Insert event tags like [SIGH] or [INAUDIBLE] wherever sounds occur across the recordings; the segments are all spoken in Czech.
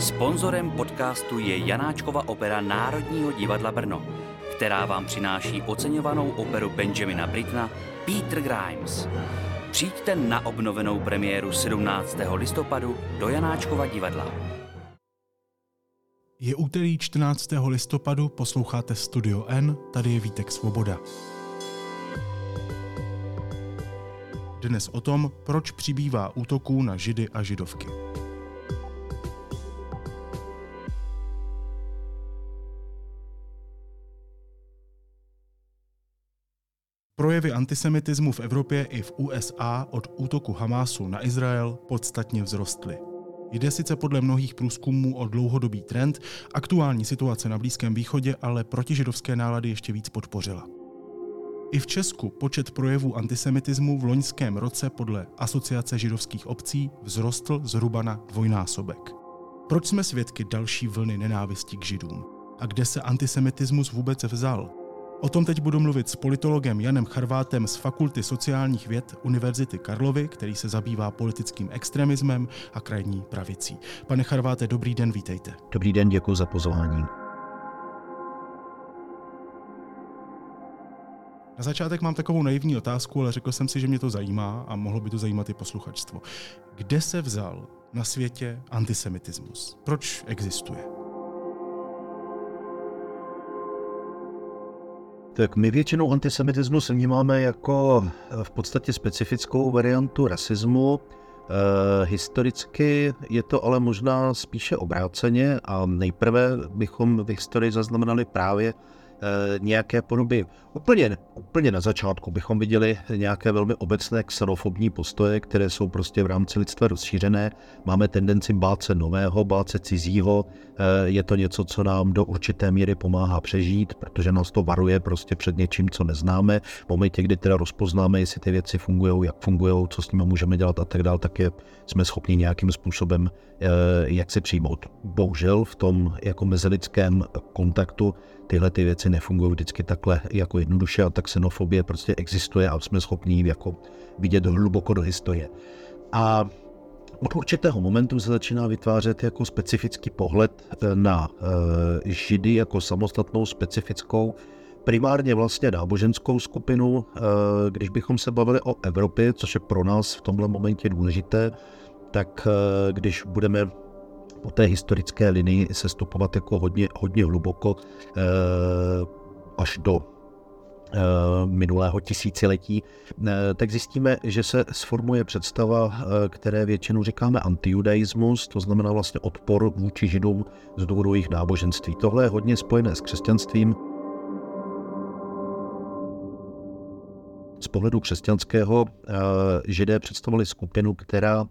Sponzorem podcastu je Janáčkova opera Národního divadla Brno, která vám přináší oceňovanou operu Benjamina Britna Peter Grimes. Přijďte na obnovenou premiéru 17. listopadu do Janáčkova divadla. Je úterý 14. listopadu, posloucháte Studio N, tady je Vítek Svoboda. Dnes o tom, proč přibývá útoků na židy a židovky. Projevy antisemitismu v Evropě i v USA od útoku Hamásu na Izrael podstatně vzrostly. Jde sice podle mnohých průzkumů o dlouhodobý trend, aktuální situace na Blízkém východě ale protižidovské nálady ještě víc podpořila. I v Česku počet projevů antisemitismu v loňském roce podle Asociace židovských obcí vzrostl zhruba na dvojnásobek. Proč jsme svědky další vlny nenávisti k židům? A kde se antisemitismus vůbec vzal? O tom teď budu mluvit s politologem Janem Charvátem z Fakulty sociálních věd Univerzity Karlovy, který se zabývá politickým extremismem a krajní pravicí. Pane Charváte, dobrý den, vítejte. Dobrý den, děkuji za pozvání. Na začátek mám takovou naivní otázku, ale řekl jsem si, že mě to zajímá a mohlo by to zajímat i posluchačstvo. Kde se vzal na světě antisemitismus? Proč existuje? Tak my většinou antisemitismus vnímáme jako eh, v podstatě specifickou variantu rasismu. E, historicky je to ale možná spíše obráceně a nejprve bychom v historii zaznamenali právě nějaké podoby. Úplně, úplně na začátku bychom viděli nějaké velmi obecné xenofobní postoje, které jsou prostě v rámci lidstva rozšířené. Máme tendenci bát se nového, bát se cizího. Eh, je to něco, co nám do určité míry pomáhá přežít, protože nás to varuje prostě před něčím, co neznáme. V momentě, kdy teda rozpoznáme, jestli ty věci fungují, jak fungují, co s nimi můžeme dělat a tak dále, tak je, jsme schopni nějakým způsobem eh, jak si přijmout. Bohužel v tom jako mezilidském kontaktu tyhle ty věci nefungují vždycky takhle jako jednoduše a ta xenofobie prostě existuje a jsme schopni jako vidět hluboko do historie. A od určitého momentu se začíná vytvářet jako specifický pohled eh, na e, Židy jako samostatnou specifickou primárně vlastně náboženskou skupinu, e, když bychom se bavili o Evropě, což je pro nás v tomhle momentě důležité, tak když budeme po té historické linii se stopovat jako hodně, hodně hluboko eh, až do eh, minulého tisíciletí, eh, tak zjistíme, že se sformuje představa, které většinou říkáme antijudaismus, to znamená vlastně odpor vůči židům z důvodu jejich náboženství. Tohle je hodně spojené s křesťanstvím. Z pohledu křesťanského židé představovali skupinu, která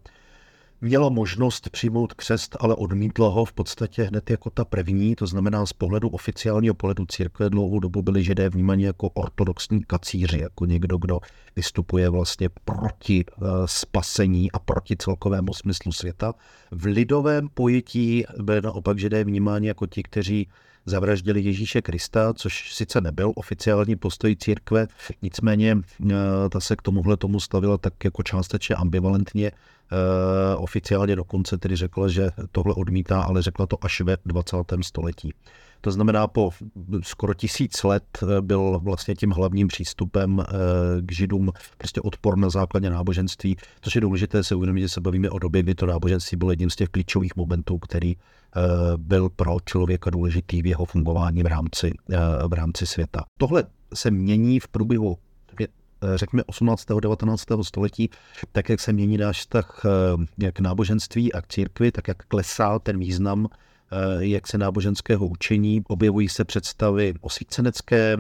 měla možnost přijmout křest, ale odmítla ho v podstatě hned jako ta první, to znamená z pohledu oficiálního pohledu církve dlouhou dobu byli židé vnímaní jako ortodoxní kacíři, jako někdo, kdo vystupuje vlastně proti uh, spasení a proti celkovému smyslu světa. V lidovém pojetí byli naopak židé vnímáni jako ti, kteří zavraždili Ježíše Krista, což sice nebyl oficiální postoj církve, nicméně uh, ta se k tomuhle tomu stavila tak jako částečně ambivalentně, Eh, oficiálně dokonce tedy řekla, že tohle odmítá, ale řekla to až ve 20. století. To znamená, po skoro tisíc let eh, byl vlastně tím hlavním přístupem eh, k židům prostě odpor na základě náboženství, což je důležité se uvědomit, že se bavíme o době, kdy to náboženství bylo jedním z těch klíčových momentů, který byl pro člověka důležitý v jeho fungování v rámci, v rámci světa. Tohle se mění v průběhu Eh, řekněme 18. 19. století, tak jak se mění náš vztah eh, jak náboženství a k církvi, tak jak klesá ten význam eh, jak se náboženského učení. Objevují se představy osvícenecké,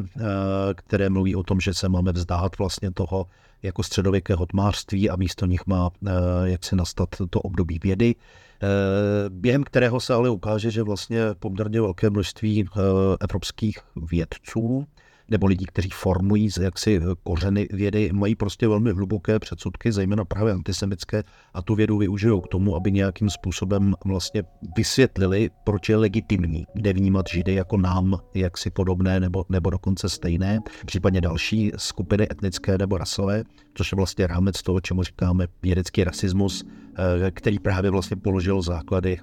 které mluví o tom, že se máme vzdát vlastně toho jako středověkého tmářství a místo nich má jak se nastat to období vědy, během kterého se ale ukáže, že vlastně poměrně velké množství evropských vědců nebo lidí, kteří formují jaksi kořeny vědy, mají prostě velmi hluboké předsudky, zejména právě antisemické, a tu vědu využijou k tomu, aby nějakým způsobem vlastně vysvětlili, proč je legitimní nevnímat židy jako nám jaksi podobné nebo, nebo dokonce stejné, případně další skupiny etnické nebo rasové, což je vlastně rámec toho, čemu říkáme vědecký rasismus, který právě vlastně položil základy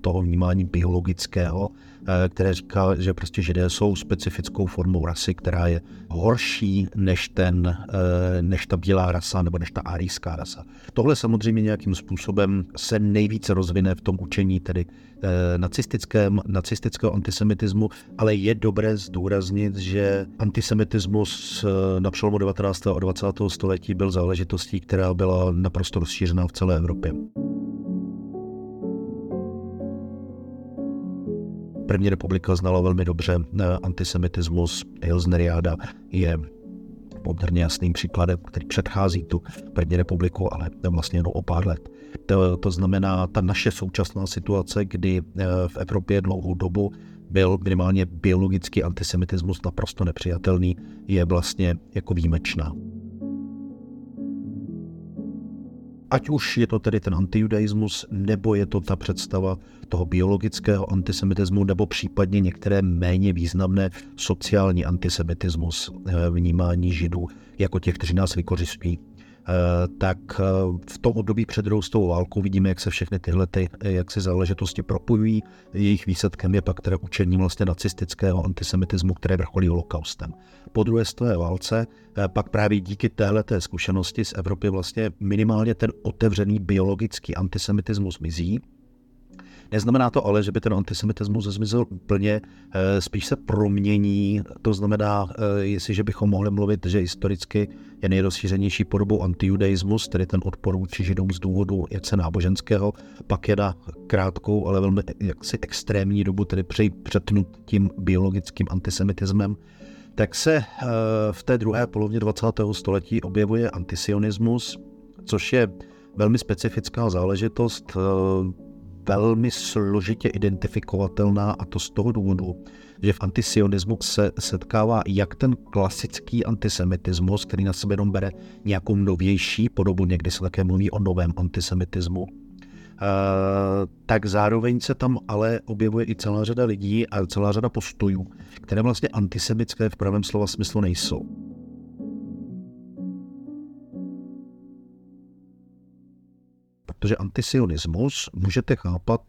toho vnímání biologického, které říká, že prostě židé jsou specifickou formou rasy, která je horší než, ten, než ta bílá rasa nebo než ta arijská rasa. Tohle samozřejmě nějakým způsobem se nejvíce rozvine v tom učení tedy nacistickém, nacistického antisemitismu, ale je dobré zdůraznit, že antisemitismus na přelomu 19. a 20. století byl záležitostí, která byla naprosto rozšířená v celé Evropě. První republika znala velmi dobře eh, antisemitismus. Hilsneriáda je poměrně jasným příkladem, který předchází tu první republiku, ale vlastně jenom o pár let. To, to znamená, ta naše současná situace, kdy eh, v Evropě dlouhou dobu byl minimálně biologický antisemitismus naprosto nepřijatelný, je vlastně jako výjimečná. Ať už je to tedy ten antijudaismus, nebo je to ta představa toho biologického antisemitismu, nebo případně některé méně významné sociální antisemitismus, eh, vnímání židů jako těch, kteří nás vykořistují. Eh, tak eh, v tom období před druhou válkou vidíme, jak se všechny tyhle ty, jak se záležitosti propojují. Jejich výsledkem je pak teda učení vlastně nacistického antisemitismu, které vrcholí holokaustem. Po druhé světové válce eh, pak právě díky téhle zkušenosti z Evropy vlastně minimálně ten otevřený biologický antisemitismus mizí Neznamená to ale, že by ten antisemitismus zmizel úplně, eh, spíš se promění, to znamená, eh, jestliže bychom mohli mluvit, že historicky je nejrozšířenější podobou antijudaismus, tedy ten odpor vůči židům z důvodu jaksi náboženského, pak je na krátkou, ale velmi jaksi extrémní dobu, tedy přetnut tím biologickým antisemitismem, tak se eh, v té druhé polovině 20. století objevuje antisionismus, což je velmi specifická záležitost velmi složitě identifikovatelná a to z toho důvodu, že v antisionismu se setkává jak ten klasický antisemitismus, který na sebe jenom bere nějakou novější podobu, někdy se také mluví o novém antisemitismu, Uh, tak zároveň se tam ale objevuje i celá řada lidí a celá řada postojů, které vlastně antisemické v pravém slova smyslu nejsou. Protože antisionismus můžete chápat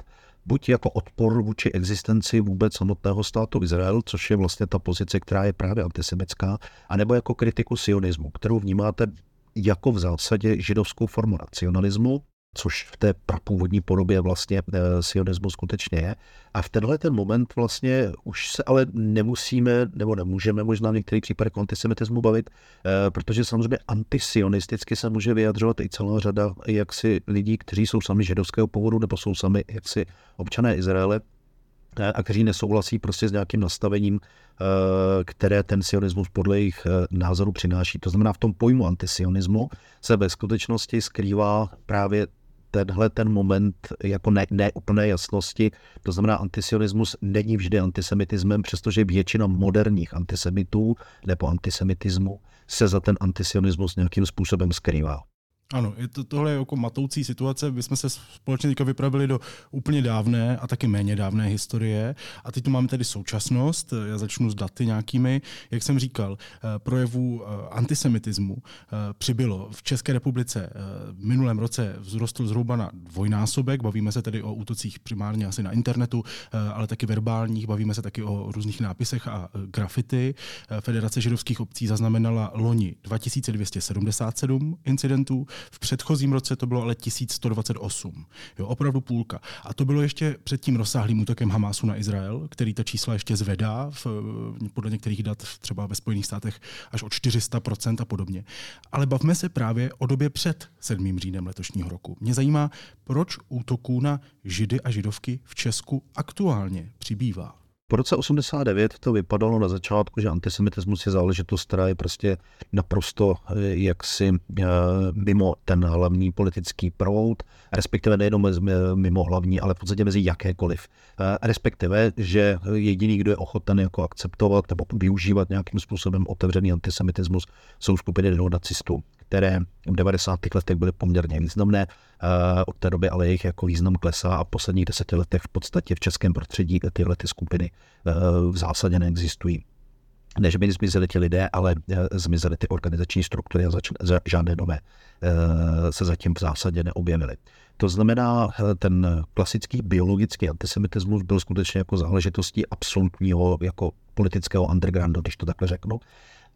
buď jako odpor vůči existenci vůbec samotného státu Izrael, což je vlastně ta pozice, která je právě antisemická, anebo jako kritiku sionismu, kterou vnímáte jako v zásadě židovskou formu nacionalismu, což v té prapůvodní podobě vlastně eh, sionismus skutečně je. A v tenhle ten moment vlastně už se ale nemusíme, nebo nemůžeme možná v některých případech antisemitismu bavit, eh, protože samozřejmě antisionisticky se může vyjadřovat i celá řada jaksi lidí, kteří jsou sami židovského původu nebo jsou sami jaksi občané Izraele, eh, a kteří nesouhlasí prostě s nějakým nastavením, které ten sionismus podle jejich názoru přináší. To znamená, v tom pojmu antisionismu se ve skutečnosti skrývá právě tenhle ten moment jako ne, neúplné jasnosti, to znamená antisionismus není vždy antisemitismem, přestože většina moderních antisemitů nebo antisemitismu se za ten antisionismus nějakým způsobem skrývá. Ano, je to, tohle je jako matoucí situace. My jsme se společně teďka vypravili do úplně dávné a taky méně dávné historie. A teď tu máme tedy současnost. Já začnu s daty nějakými. Jak jsem říkal, eh, projevů eh, antisemitismu eh, přibylo. V České republice v minulém roce vzrostl zhruba na dvojnásobek. Bavíme se tedy o útocích primárně asi na internetu, ale taky verbálních. Bavíme se taky o různých nápisech a grafity. Federace židovských obcí zaznamenala loni 2277 incidentů, v předchozím roce to bylo ale 1128. Jo, opravdu půlka. A to bylo ještě před tím rozsáhlým útokem Hamásu na Izrael, který ta čísla ještě zvedá, v, podle některých dat třeba ve Spojených státech až o 400% a podobně. Ale bavme se právě o době před 7. říjnem letošního roku. Mě zajímá, proč útoků na židy a židovky v Česku aktuálně přibývá. Po roce 89 to vypadalo na začátku, že antisemitismus je záležitost, která je prostě naprosto eh, jaksi eh, mimo ten hlavní politický proud, respektive nejenom mimo hlavní, ale v podstatě mezi jakékoliv. Eh, respektive, že jediný, kdo je ochoten jako akceptovat nebo využívat nějakým způsobem otevřený antisemitismus, jsou skupiny neonacistů které v 90. letech byly poměrně významné. Eh, od té doby ale jejich jako význam klesá a v posledních deseti letech v podstatě v českém prostředí tyhle ty skupiny eh, v zásadě neexistují. Ne, že by zmizeli ti lidé, ale eh, zmizely ty organizační struktury a žádné nové se zatím v zásadě neobjevily. To znamená, ten klasický biologický antisemitismus byl skutečně jako záležitostí absolutního jako politického undergroundu, když to takhle řeknu.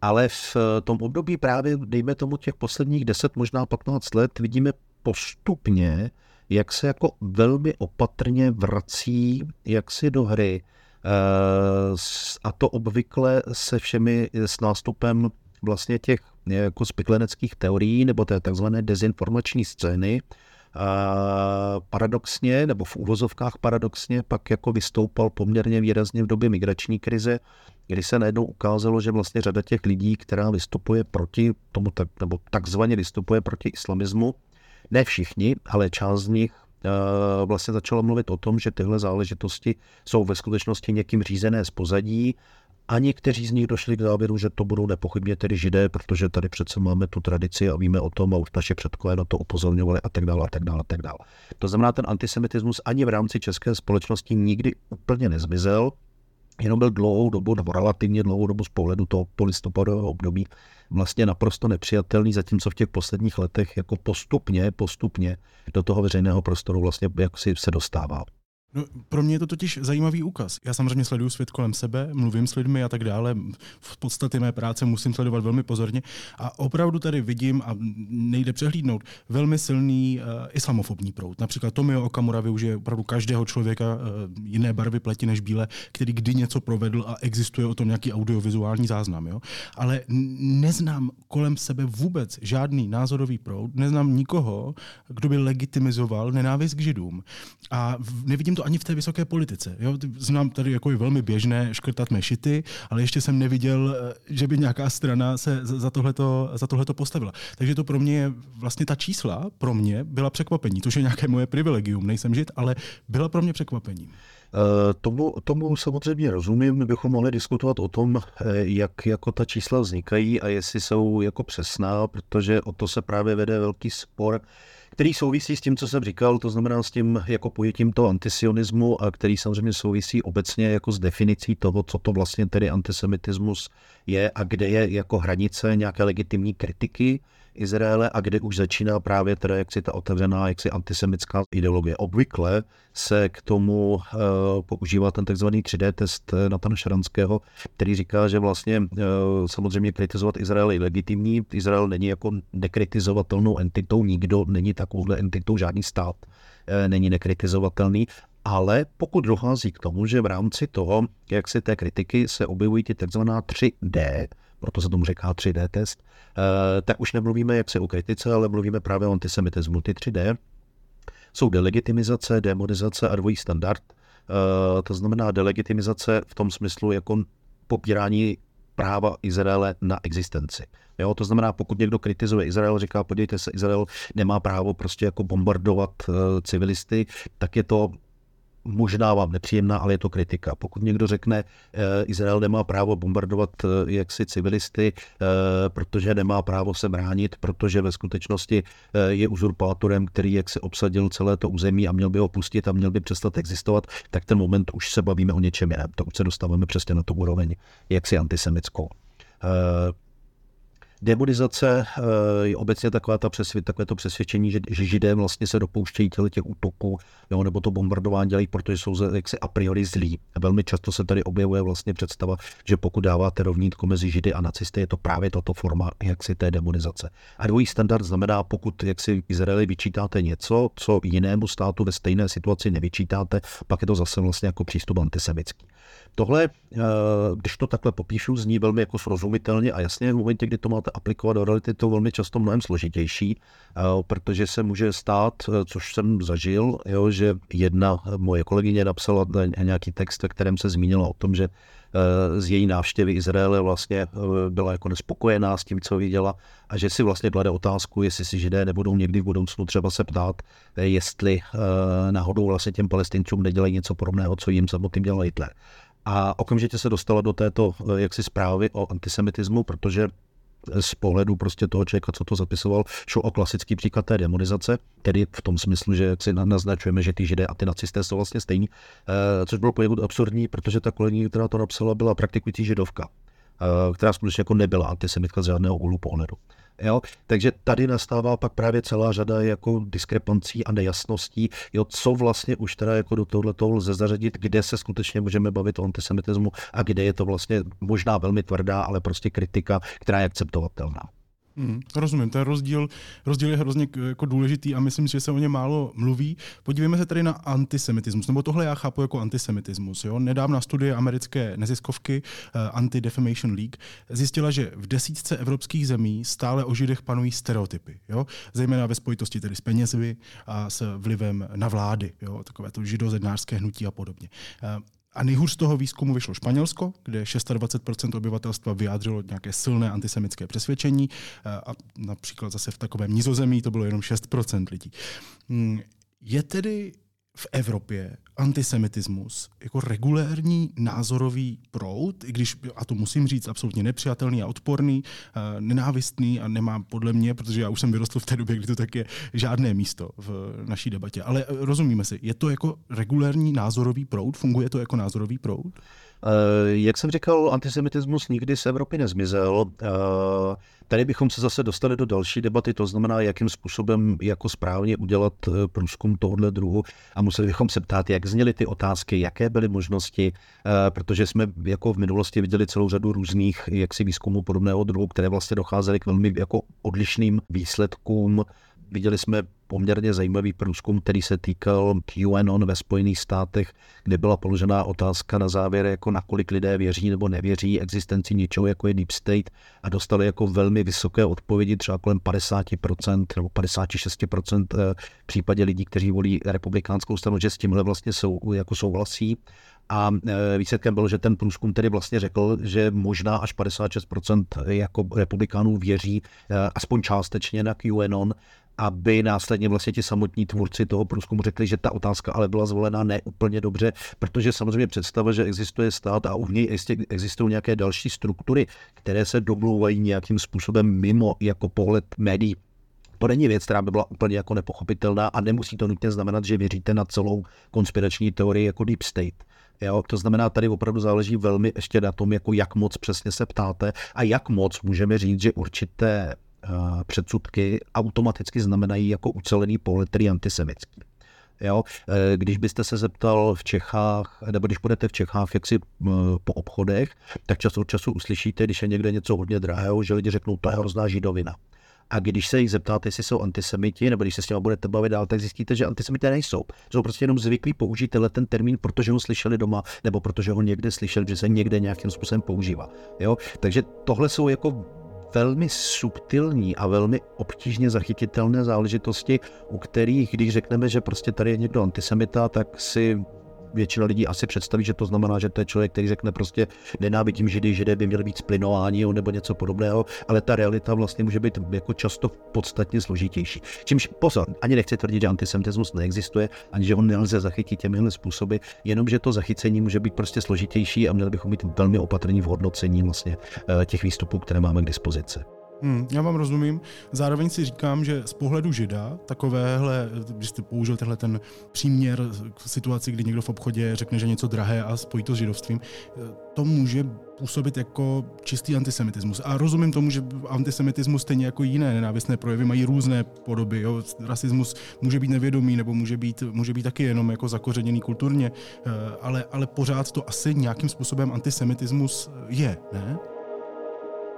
Ale v tom období právě, dejme tomu těch posledních 10, možná 15 let, vidíme postupně, jak se jako velmi opatrně vrací jaksi do hry eh, a to obvykle se všemi s nástupem vlastně těch jako spikleneckých teorií nebo té takzvané dezinformační scény, paradoxně, nebo v úvozovkách paradoxně, pak jako vystoupal poměrně výrazně v době migrační krize, kdy se najednou ukázalo, že vlastně řada těch lidí, která vystupuje proti tomu, nebo takzvaně vystupuje proti islamismu, ne všichni, ale část z nich eh, vlastně začala mluvit o tom, že tyhle záležitosti jsou ve skutečnosti někým řízené z pozadí a někteří z nich došli k závěru, že to budou nepochybně tedy židé, protože tady přece máme tu tradici a víme o tom a už naše předkové na to upozorňovali a tak dále a tak dále a tak dále. To znamená, ten antisemitismus ani v rámci české společnosti nikdy úplně nezmizel, jenom byl dlouhou dobu, nebo relativně dlouhou dobu z pohledu toho polistopadového období vlastně naprosto nepřijatelný, zatímco v těch posledních letech jako postupně, postupně do toho veřejného prostoru vlastně jak si se dostává. No, pro mě je to totiž zajímavý úkaz. Já samozřejmě sleduju svět kolem sebe, mluvím s lidmi a tak dále. V podstatě mé práce musím sledovat velmi pozorně a opravdu tady vidím, a nejde přehlídnout, velmi silný uh, islamofobní proud. Například Tomio Okamura využije opravdu každého člověka uh, jiné barvy pleti než bílé, který kdy něco provedl a existuje o tom nějaký audiovizuální záznam. Jo? Ale neznám kolem sebe vůbec žádný názorový proud, neznám nikoho, kdo by legitimizoval nenávist k židům. A nevidím to ani v té vysoké politice. Jo? Znám tady jako je velmi běžné škrtat mešity, ale ještě jsem neviděl, eh, že by nějaká strana se za tohleto, za tohleto postavila. Takže to pro mě je vlastně ta čísla, pro mě byla překvapení, což je nějaké moje privilegium, nejsem žid, ale byla pro mě překvapením. Eh, tomu, tomu samozřejmě rozumím, my bychom mohli diskutovat o tom, eh, jak jako ta čísla vznikají a jestli jsou jako přesná, protože o to se právě vede velký spor který souvisí s tím, co jsem říkal, to znamená s tím jako pojetím toho antisionismu a který samozřejmě souvisí obecně jako s definicí toho, co to vlastně tedy antisemitismus je a kde je jako hranice nějaké legitimní kritiky Izraele a kde už začíná právě teda jaksi ta otevřená jaksi antisemická ideologie. Obvykle se k tomu uh, používá ten takzvaný 3D test Natana Šaranského, který říká, že vlastně uh, samozřejmě kritizovat Izrael je legitimní. Izrael není jako nekritizovatelnou entitou, nikdo není takovouhle entitou, žádný stát uh, není nekritizovatelný, ale pokud dochází k tomu, že v rámci toho, jak si té kritiky se objevují ty takzvaná 3D, proto se tomu říká 3D test, eh, tak už nemluvíme jak se o kritice, ale mluvíme právě o antisemitismu. Ty 3D jsou delegitimizace, demonizace a dvojí standard. Eh, to znamená delegitimizace v tom smyslu jako popírání práva Izraele na existenci. Jo, to znamená, pokud někdo kritizuje Izrael, říká, podívejte se, Izrael nemá právo prostě jako bombardovat uh, civilisty, tak je to možná vám nepříjemná, ale je to kritika. Pokud někdo řekne, eh, Izrael nemá právo bombardovat eh, jaksi civilisty, eh, protože nemá právo se bránit, protože ve skutečnosti je uzurpátorem, který jak se obsadil celé to území a měl by ho pustit a měl by přestat existovat, tak ten moment už se bavíme o něčem jiném. To už se dostáváme přesně na tu úroveň jaksi antisemickou demonizace eh, je obecně taková ta přesvě, takové to přesvědčení, že, že židé vlastně se dopouštějí těch útoků, jo, nebo to bombardování dělají, protože jsou jaksi a priori zlí. Velmi často se tady objevuje vlastně představa, že pokud dáváte rovnítko mezi židy a nacisty, je to právě tato forma jaksi té demonizace. A dvojí standard znamená, pokud jaksi Izraeli vyčítáte něco, co jinému státu ve stejné situaci nevyčítáte, pak je to zase vlastně jako přístup antisemický. Tohle, eh, když to takhle popíšu, zní velmi jako srozumitelně a jasně v momentě, kdy to máte aplikovat do reality, to velmi často mnohem složitější, eh, protože se může stát, eh, což jsem zažil, jo, že jedna moje kolegyně napsala nějaký text, ve kterém se zmínila o tom, že z její návštěvy Izraele vlastně byla jako nespokojená s tím, co viděla a že si vlastně klade otázku, jestli si židé nebudou někdy v budoucnu třeba se ptát, jestli náhodou vlastně těm palestincům nedělají něco podobného, co jim samotným dělal Hitler. A okamžitě se dostala do této eh, jaksi zprávy o antisemitismu, protože z pohledu prostě toho člověka, co to zapisoval, šlo o klasický příklad té demonizace, tedy v tom smyslu, že si naznačujeme, že ty židé a ty nacisté jsou vlastně stejní, eh, což bylo poněkud absurdní, protože ta kolegyně, která to napsala, byla praktikující židovka, eh, která skutečně jako nebyla antisemitka z žádného úhlu pohledu. Jo? Takže tady nastává pak právě celá řada jako diskrepancí a nejasností, jo, co vlastně už teda jako do tohoto lze zařadit, kde se skutečně můžeme bavit o antisemitismu a kde je to vlastně možná velmi tvrdá, ale prostě kritika, která je akceptovatelná. Hmm, rozumím, ten rozdíl, rozdíl je hrozně jako důležitý a myslím, že se o ně málo mluví. Podívejme se tady na antisemitismus, nebo tohle já chápu jako antisemitismus. Jo? Nedávná studie americké neziskovky uh, Anti-Defamation League zjistila, že v desítce evropských zemí stále o židech panují stereotypy, jo? zejména ve spojitosti tedy s penězmi a s vlivem na vlády, jo? takové to židozednářské hnutí a podobně. Uh, a nejhůř z toho výzkumu vyšlo Španělsko, kde 26% obyvatelstva vyjádřilo nějaké silné antisemické přesvědčení eh, a například zase v takovém nizozemí to bylo jenom 6% lidí. Hmm, je tedy v Evropě antisemitismus jako regulérní názorový proud, i když, a to musím říct, absolutně nepřijatelný a odporný, uh, nenávistný a nemá podle mě, protože já už jsem vyrostl v té době, kdy to tak je, žádné místo v naší debatě. Ale rozumíme si, je to jako regulérní názorový proud? Funguje to jako názorový proud? Eh, jak jsem říkal, antisemitismus nikdy z Evropy nezmizel. Eh, tady bychom se zase dostali do další debaty, to znamená, jakým způsobem jako správně udělat eh, průzkum tohohle druhu a museli bychom se ptát, jak zněly ty otázky, jaké byly možnosti, protože jsme jako v minulosti viděli celou řadu různých jaksi výzkumů podobného druhu, které vlastně docházely k velmi jako odlišným výsledkům. Viděli jsme poměrně zajímavý průzkum, který se týkal QAnon ve Spojených státech, kde byla položená otázka na závěr, jako nakolik lidé věří nebo nevěří existenci něčeho, jako je Deep State a dostali jako velmi vysoké odpovědi, třeba kolem 50% nebo 56% eh, v případě lidí, kteří volí republikánskou stranu, že s tímhle vlastně jsou, jako souhlasí. A eh, výsledkem bylo, že ten průzkum tedy vlastně řekl, že možná až 56% jako republikánů věří eh, aspoň částečně na QAnon aby následně vlastně ti samotní tvůrci toho průzkumu řekli, že ta otázka ale byla zvolena ne úplně dobře, protože samozřejmě představa, že existuje stát a u něj existují nějaké další struktury, které se domlouvají nějakým způsobem mimo jako pohled médií, to není věc, která by byla úplně jako nepochopitelná a nemusí to nutně znamenat, že věříte na celou konspirační teorii jako Deep State. Jo, to znamená, tady opravdu záleží velmi ještě na tom, jako jak moc přesně se ptáte a jak moc můžeme říct, že určité předsudky automaticky znamenají jako ucelený pohled, je antisemický. Jo? Eh, když byste se zeptal v Čechách, nebo když budete v Čechách jaksi eh, po obchodech, tak čas od času uslyšíte, když je někde něco hodně drahého, že lidi řeknou, to je hrozná židovina. A když se jich zeptáte, jestli jsou antisemiti, nebo když se s těma budete bavit dál, tak zjistíte, že antisemité nejsou. Jsou prostě jenom zvyklí použít tenhle ten termín, protože ho slyšeli doma, nebo protože ho někde slyšeli, že se někde nějakým způsobem používá. Jo? Takže tohle jsou jako velmi subtilní a velmi obtížně zachytitelné záležitosti, u kterých, když řekneme, že prostě tady je někdo antisemita, tak si většina lidí asi představí, že to znamená, že to je člověk, který řekne prostě nenávidím židy, židé by měli být splinováni nebo něco podobného, ale ta realita vlastně může být jako často podstatně složitější. Čímž pozor, ani nechci tvrdit, že antisemitismus neexistuje, ani že ho nelze zachytit těmihle způsoby, jenomže to zachycení může být prostě složitější a měli bychom být velmi opatrní v hodnocení vlastně eh, těch výstupů, které máme k dispozici. Hmm, já vám rozumím. Zároveň si říkám, že z pohledu žida, takovéhle, když jste použil tenhle ten příměr k situaci, kdy někdo v obchodě řekne, že něco drahé a spojí to s židovstvím, to může působit jako čistý antisemitismus. A rozumím tomu, že antisemitismus stejně jako jiné nenávistné projevy mají různé podoby. Jo. Rasismus může být nevědomý nebo může být, může být taky jenom jako zakořeněný kulturně, eh, ale, ale pořád to asi nějakým způsobem antisemitismus je, ne?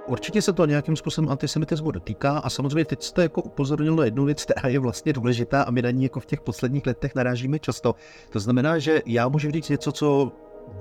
Určitě se to nějakým způsobem antisemitismu dotýká a samozřejmě teď jste jako upozornil na jednu věc, která je vlastně důležitá a my na ní jako v těch posledních letech narážíme často. To znamená, že já můžu říct něco, co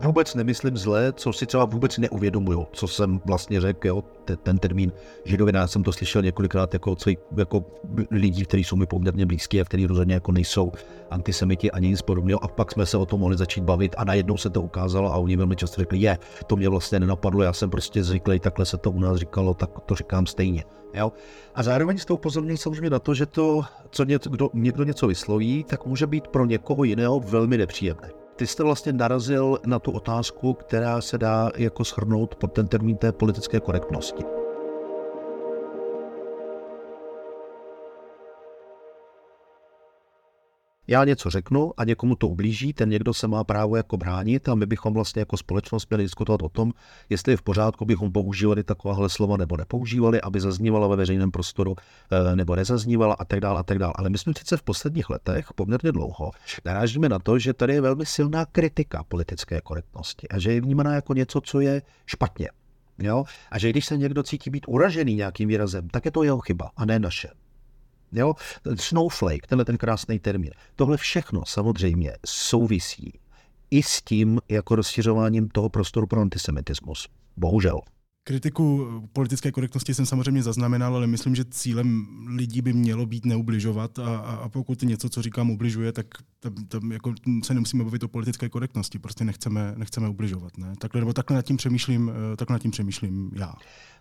vůbec nemyslím zle, co si třeba vůbec neuvědomuju, co jsem vlastně řekl, jo, ten termín židovina, já jsem to slyšel několikrát jako, co, jako lidí, kteří jsou mi poměrně blízký a kteří rozhodně jako nejsou antisemiti ani nic podobného. A pak jsme se o tom mohli začít bavit a najednou se to ukázalo a oni velmi často řekli, je, to mě vlastně nenapadlo, já jsem prostě zvyklý, takhle se to u nás říkalo, tak to říkám stejně. Jo? A zároveň s tou pozorní samozřejmě na to, že to, co někdo, někdo něco vysloví, tak může být pro někoho jiného velmi nepříjemné ty jste vlastně narazil na tu otázku, která se dá jako shrnout pod ten termín té politické korektnosti. Já něco řeknu a někomu to ublíží, ten někdo se má právo jako bránit a my bychom vlastně jako společnost měli diskutovat o tom, jestli je v pořádku, bychom používali takováhle slova nebo nepoužívali, aby zaznívala ve veřejném prostoru eh, nebo nezaznívala a tak dále a tak dále. Ale my jsme přece v posledních letech poměrně dlouho narážíme na to, že tady je velmi silná kritika politické korektnosti a že je vnímaná jako něco, co je špatně. Jo? A že když se někdo cítí být uražený nějakým výrazem, tak je to jeho chyba a ne naše. Jo? Snowflake, tenhle ten krásný termín. Tohle všechno samozřejmě souvisí i s tím jako rozšiřováním toho prostoru pro antisemitismus. Bohužel. Kritiku politické korektnosti jsem samozřejmě zaznamenal, ale myslím, že cílem lidí by mělo být neubližovat a, a pokud něco, co říkám, ubližuje, tak tam, tam jako se nemusíme bavit o politické korektnosti, prostě nechceme, nechceme ubližovat. Ne? Takhle, nebo takhle nad tím přemýšlím, eh, takhle nad tím přemýšlím já.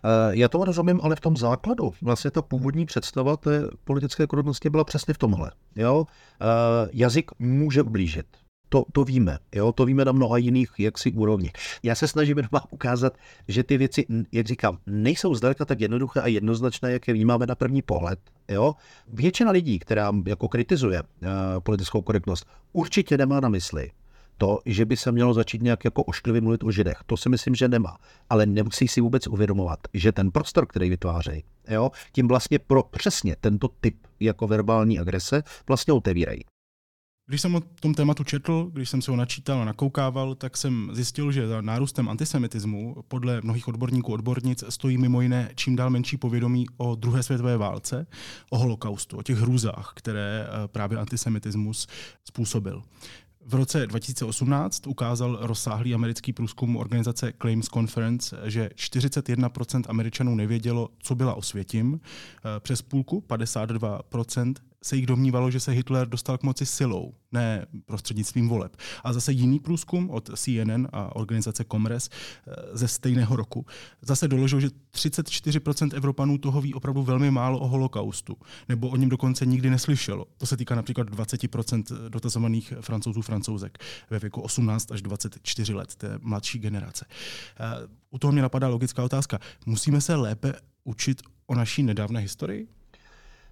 Eh, já tomu rozumím, ale v tom základu, vlastně ta původní představa té politické korektnosti byla přesně v tomhle. Jo? Eh, jazyk může ublížit. To, to víme, jo? to víme na mnoha jiných jaksi úrovních. Já se snažím jenom ukázat, že ty věci, jak říkám, nejsou zdaleka tak jednoduché a jednoznačné, jak je vnímáme na první pohled. Jo? Většina lidí, která jako kritizuje uh, politickou korektnost, určitě nemá na mysli to, že by se mělo začít nějak jako ošklivě mluvit o židech. To si myslím, že nemá. Ale nemusí si vůbec uvědomovat, že ten prostor, který vytvářejí, jo, tím vlastně pro přesně tento typ jako verbální agrese vlastně otevírají. Když jsem o tom tématu četl, když jsem se ho načítal a nakoukával, tak jsem zjistil, že za nárůstem antisemitismu podle mnohých odborníků odbornic stojí mimo jiné čím dál menší povědomí o druhé světové válce, o holokaustu, o těch hrůzách, které eh, právě antisemitismus způsobil. V roce 2018 ukázal rozsáhlý americký průzkum organizace Claims Conference, že 41% Američanů nevědělo, co byla Osvětim. Eh, přes půlku, 52%, se jich domnívalo, že se Hitler dostal k moci silou, ne prostřednictvím voleb. A zase jiný průzkum od CNN a organizace Comres eh, ze stejného roku zase doložil, že 34% Evropanů toho ví opravdu velmi málo o holokaustu, nebo o něm dokonce nikdy neslyšelo. To se týká například 20% dotazovaných francouzů, francouzek ve věku 18 až 24 let, té mladší generace. Eh, u toho mě napadá logická otázka. Musíme se lépe učit o naší nedávné historii?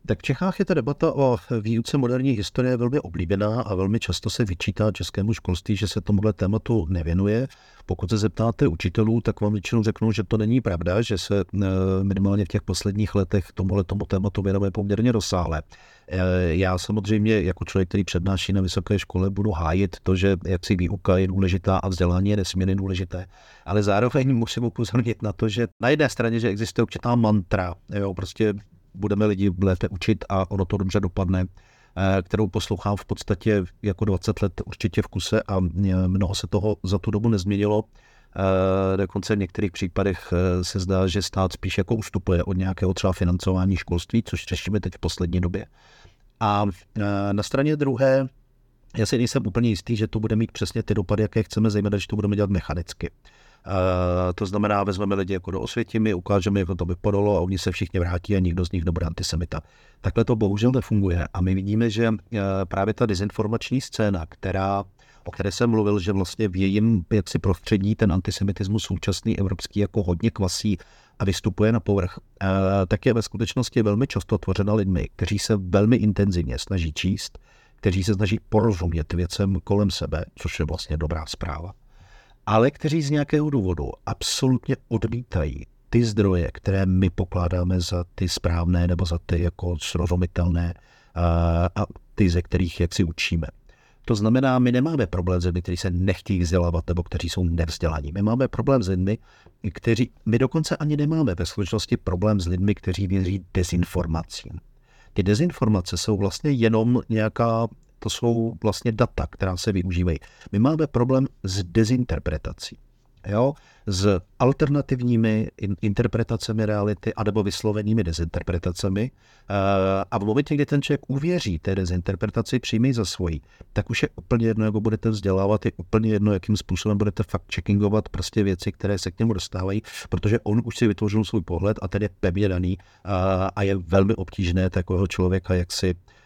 Tak v Čechách je ta debata o výuce moderní historie velmi oblíbená a velmi často se vyčítá českému školství, že se tomuhle tématu nevěnuje. Pokud se zeptáte učitelů, tak vám většinou řeknou, že to není pravda, že se eh, minimálně v těch posledních letech tomuhle tomu tématu věnuje poměrně rozsáhle. Eh, já samozřejmě jako člověk, který přednáší na vysoké škole, budu hájit to, že jaksi výuka je důležitá a vzdělání je nesmírně důležité, ale zároveň musím upozornit na to, že na jedné straně, že existuje určitá mantra, jo, prostě budeme lidi lépe učit a ono to dobře dopadne, eh, kterou poslouchám v podstatě jako 20 let určitě v kuse a eh, mnoho se toho za tu dobu nezměnilo. Eh, dokonce v některých případech se zdá, že stát spíš jako ustupuje od nějakého třeba financování školství, což řešíme teď v poslední době. A na straně druhé, já si nejsem úplně jistý, že to bude mít přesně ty dopady, jaké chceme, zejména, když to budeme dělat mechanicky. Uh, to znamená, vezmeme lidi jako do osvětimi, ukážeme, jak to vypadalo a oni se všichni vrátí a nikdo z nich nebude antisemita. Takhle to bohužel nefunguje. A my vidíme, že uh, právě ta dezinformační scéna, která o které jsem mluvil, že vlastně v jejím jaksi prostředí ten antisemitismus současný evropský jako hodně kvasí a vystupuje na povrch, uh, tak je ve skutečnosti velmi často tvořena lidmi, kteří se velmi intenzivně snaží číst, kteří se snaží porozumět věcem kolem sebe, což je vlastně dobrá zpráva ale kteří z nějakého důvodu absolutně odmítají ty zdroje, které my pokládáme za ty správné nebo za ty jako srozumitelné a ty, ze kterých jak si učíme. To znamená, my nemáme problém s lidmi, kteří se nechtějí vzdělávat nebo kteří jsou nevzdělaní. My máme problém s lidmi, kteří, my dokonce ani nemáme ve skutečnosti problém s lidmi, kteří věří dezinformacím. Ty dezinformace jsou vlastně jenom nějaká to jsou vlastně data, která se využívají. My máme problém s dezinterpretací. Jo? s alternativními interpretacemi reality anebo vyslovenými dezinterpretacemi. Eh, a v momentě, kdy ten člověk uvěří té dezinterpretaci, přijme za svoji, tak už je úplně jedno, jak budete vzdělávat, je úplně jedno, jakým způsobem budete fakt checkingovat prostě věci, které se k němu dostávají, protože on už si vytvořil svůj pohled a ten je pevně daný a, a je velmi obtížné takového člověka, jak si Eh,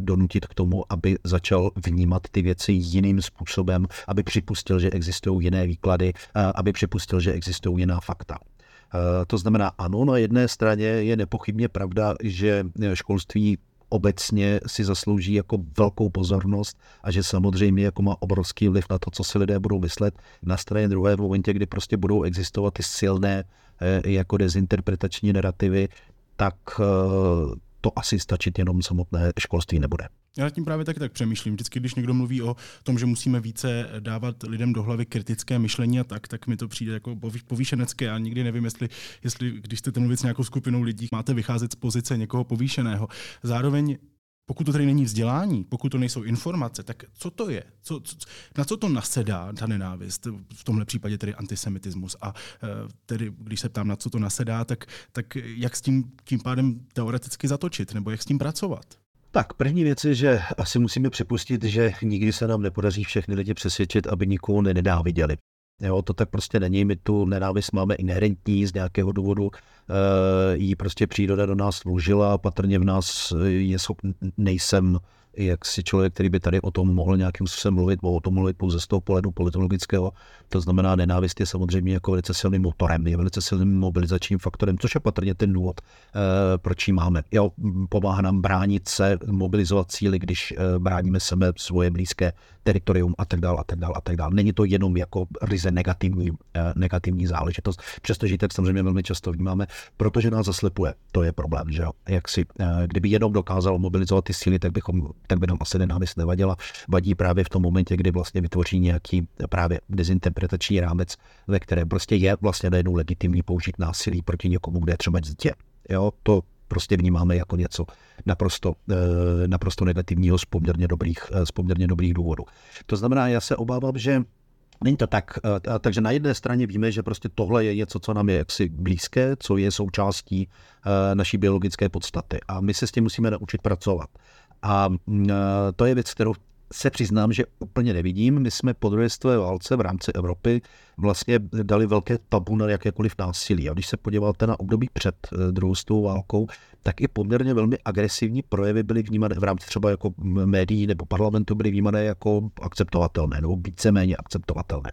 donutit k tomu, aby začal vnímat ty věci jiným způsobem, aby připustil, že existují jiné výklady, eh, aby připustil, že existují jiná fakta. Eh, to znamená, ano, na jedné straně je nepochybně pravda, že školství obecně si zaslouží jako velkou pozornost a že samozřejmě jako má obrovský vliv na to, co si lidé budou myslet. Na straně druhé v momentě, kdy prostě budou existovat ty silné eh, jako dezinterpretační narrativy, tak eh, to asi stačit jenom samotné školství nebude. Já tím právě taky tak přemýšlím. Vždycky, když někdo mluví o tom, že musíme více dávat lidem do hlavy kritické myšlení a tak, tak mi to přijde jako povýšenecké. Já nikdy nevím, jestli, jestli když chcete mluvit s nějakou skupinou lidí, máte vycházet z pozice někoho povýšeného. Zároveň pokud to tady není vzdělání, pokud to nejsou informace, tak co to je? Co, co, na co to nasedá ta nenávist? V tomhle případě tedy antisemitismus. A e, tedy, když se ptám, na co to nasedá, tak, tak jak s tím tím pádem teoreticky zatočit, nebo jak s tím pracovat? Tak první věc je, že asi musíme připustit, že nikdy se nám nepodaří všechny lidi přesvědčit, aby nikoho nenáviděli. Jo, to tak prostě není. My tu nenávist máme inherentní z nějakého důvodu. E, jí prostě příroda do nás vložila, patrně v nás je schop, nejsem jak si člověk, který by tady o tom mohl nějakým způsobem mluvit, mohl o tom mluvit pouze z toho pohledu politologického. To znamená, nenávist je samozřejmě jako velice silným motorem, je velice silným mobilizačním faktorem, což je patrně ten důvod, eh, proč ji máme. Jo, pomáhá nám bránit se, mobilizovat síly, když eh, bráníme sebe, svoje blízké teritorium a tak dále a tak dále a tak dále. Není to jenom jako ryze negativní, eh, negativní záležitost, přestože tak samozřejmě velmi často vnímáme, protože nás zaslepuje. To je problém, že jo. Jak si, kdyby jenom dokázal mobilizovat ty síly, tak bychom tak by nám asi nenávist nevadila. Vadí právě v tom momentě, kdy vlastně vytvoří nějaký právě dezinterpretační rámec, ve kterém prostě je vlastně najednou legitimní použít násilí proti někomu, kde je třeba dítě. Jo, to prostě vnímáme jako něco naprosto, eh, naprosto negativního z poměrně, dobrých, eh, z poměrně dobrých důvodů. To znamená, já se obávám, že Není to tak. Eh, takže na jedné straně víme, že prostě tohle je něco, co nám je jaksi blízké, co je součástí naší biologické podstaty. A my se s tím musíme naučit pracovat. A mm, to je věc, kterou se přiznám, že úplně nevidím. My jsme po druhé světové válce v rámci Evropy vlastně dali velké tabu na jakékoliv násilí. A když se podíváte na období před eh, druhou světovou válkou, tak i poměrně velmi agresivní projevy byly vnímané v rámci třeba jako médií nebo parlamentu byly vnímané jako akceptovatelné nebo víceméně akceptovatelné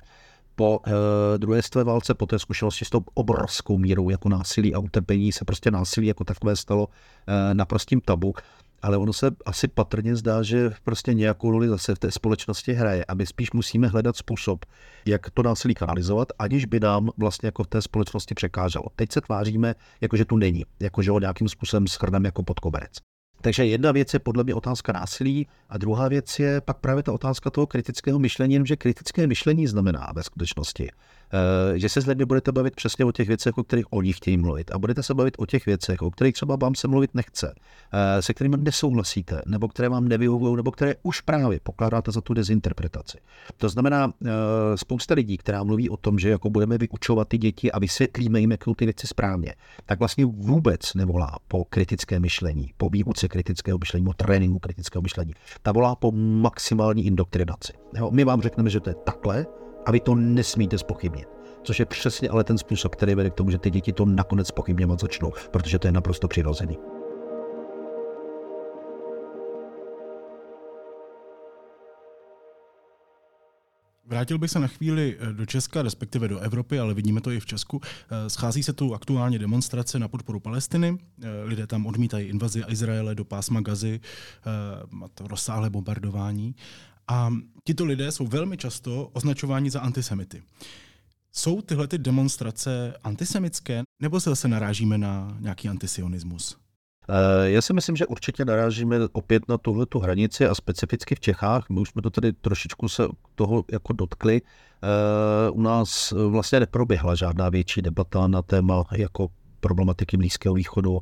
po uh, druhé světové válce, po té zkušenosti s tou obrovskou mírou jako násilí a utrpení se prostě násilí jako takové stalo uh, naprostým tabu ale ono se asi patrně zdá, že prostě nějakou roli zase v té společnosti hraje a my spíš musíme hledat způsob, jak to násilí kanalizovat, aniž by nám vlastně jako v té společnosti překáželo. Teď se tváříme, jako že tu není, jako že ho nějakým způsobem schrneme jako pod koberec. Takže jedna věc je podle mě otázka násilí a druhá věc je pak právě ta otázka toho kritického myšlení, že kritické myšlení znamená ve skutečnosti, že se s lidmi budete bavit přesně o těch věcech, o kterých oni chtějí mluvit. A budete se bavit o těch věcech, o kterých třeba vám se mluvit nechce, eh, se kterými nesouhlasíte, nebo které vám nevyhovují, nebo které už právě pokládáte za tu dezinterpretaci. To znamená, eh, spousta lidí, která mluví o tom, že jako budeme vyučovat ty děti a vysvětlíme jim, jak ty věci správně, tak vlastně vůbec nevolá po kritické myšlení, po výuce kritického myšlení, po tréninku kritického myšlení. Ta volá po maximální indoktrinaci. My vám řekneme, že to je takhle, a vy to nesmíte spochybnit. Což je přesně ale ten způsob, který vede k tomu, že ty děti to nakonec pochybňovat začnou, protože to je naprosto přirozený. Vrátil bych se na chvíli eh, do Česka, respektive do Evropy, ale vidíme to i v Česku. Eh, schází se tu aktuálně demonstrace na podporu Palestiny. Eh, lidé tam odmítají invazi Izraele do pásma Gazy, má to rozsáhlé bombardování. A tito lidé jsou velmi často označováni za antisemity. Jsou tyhle ty demonstrace antisemické, nebo se zase narážíme na nějaký antisionismus? Eh, já si myslím, že určitě narážíme opět na tuhle tu hranici a specificky v Čechách. My už jsme to tady trošičku se toho jako dotkli. Eh, u nás vlastně neproběhla žádná větší debata na téma jako problematiky Blízkého východu,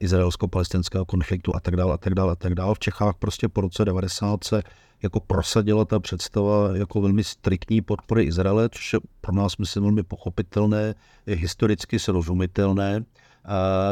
izraelsko-palestinského konfliktu a tak dále a tak dále a tak dále. V Čechách prostě po roce 90 se jako prosadila ta představa jako velmi striktní podpory Izraele, což je pro nás, myslím, velmi pochopitelné, historicky srozumitelné.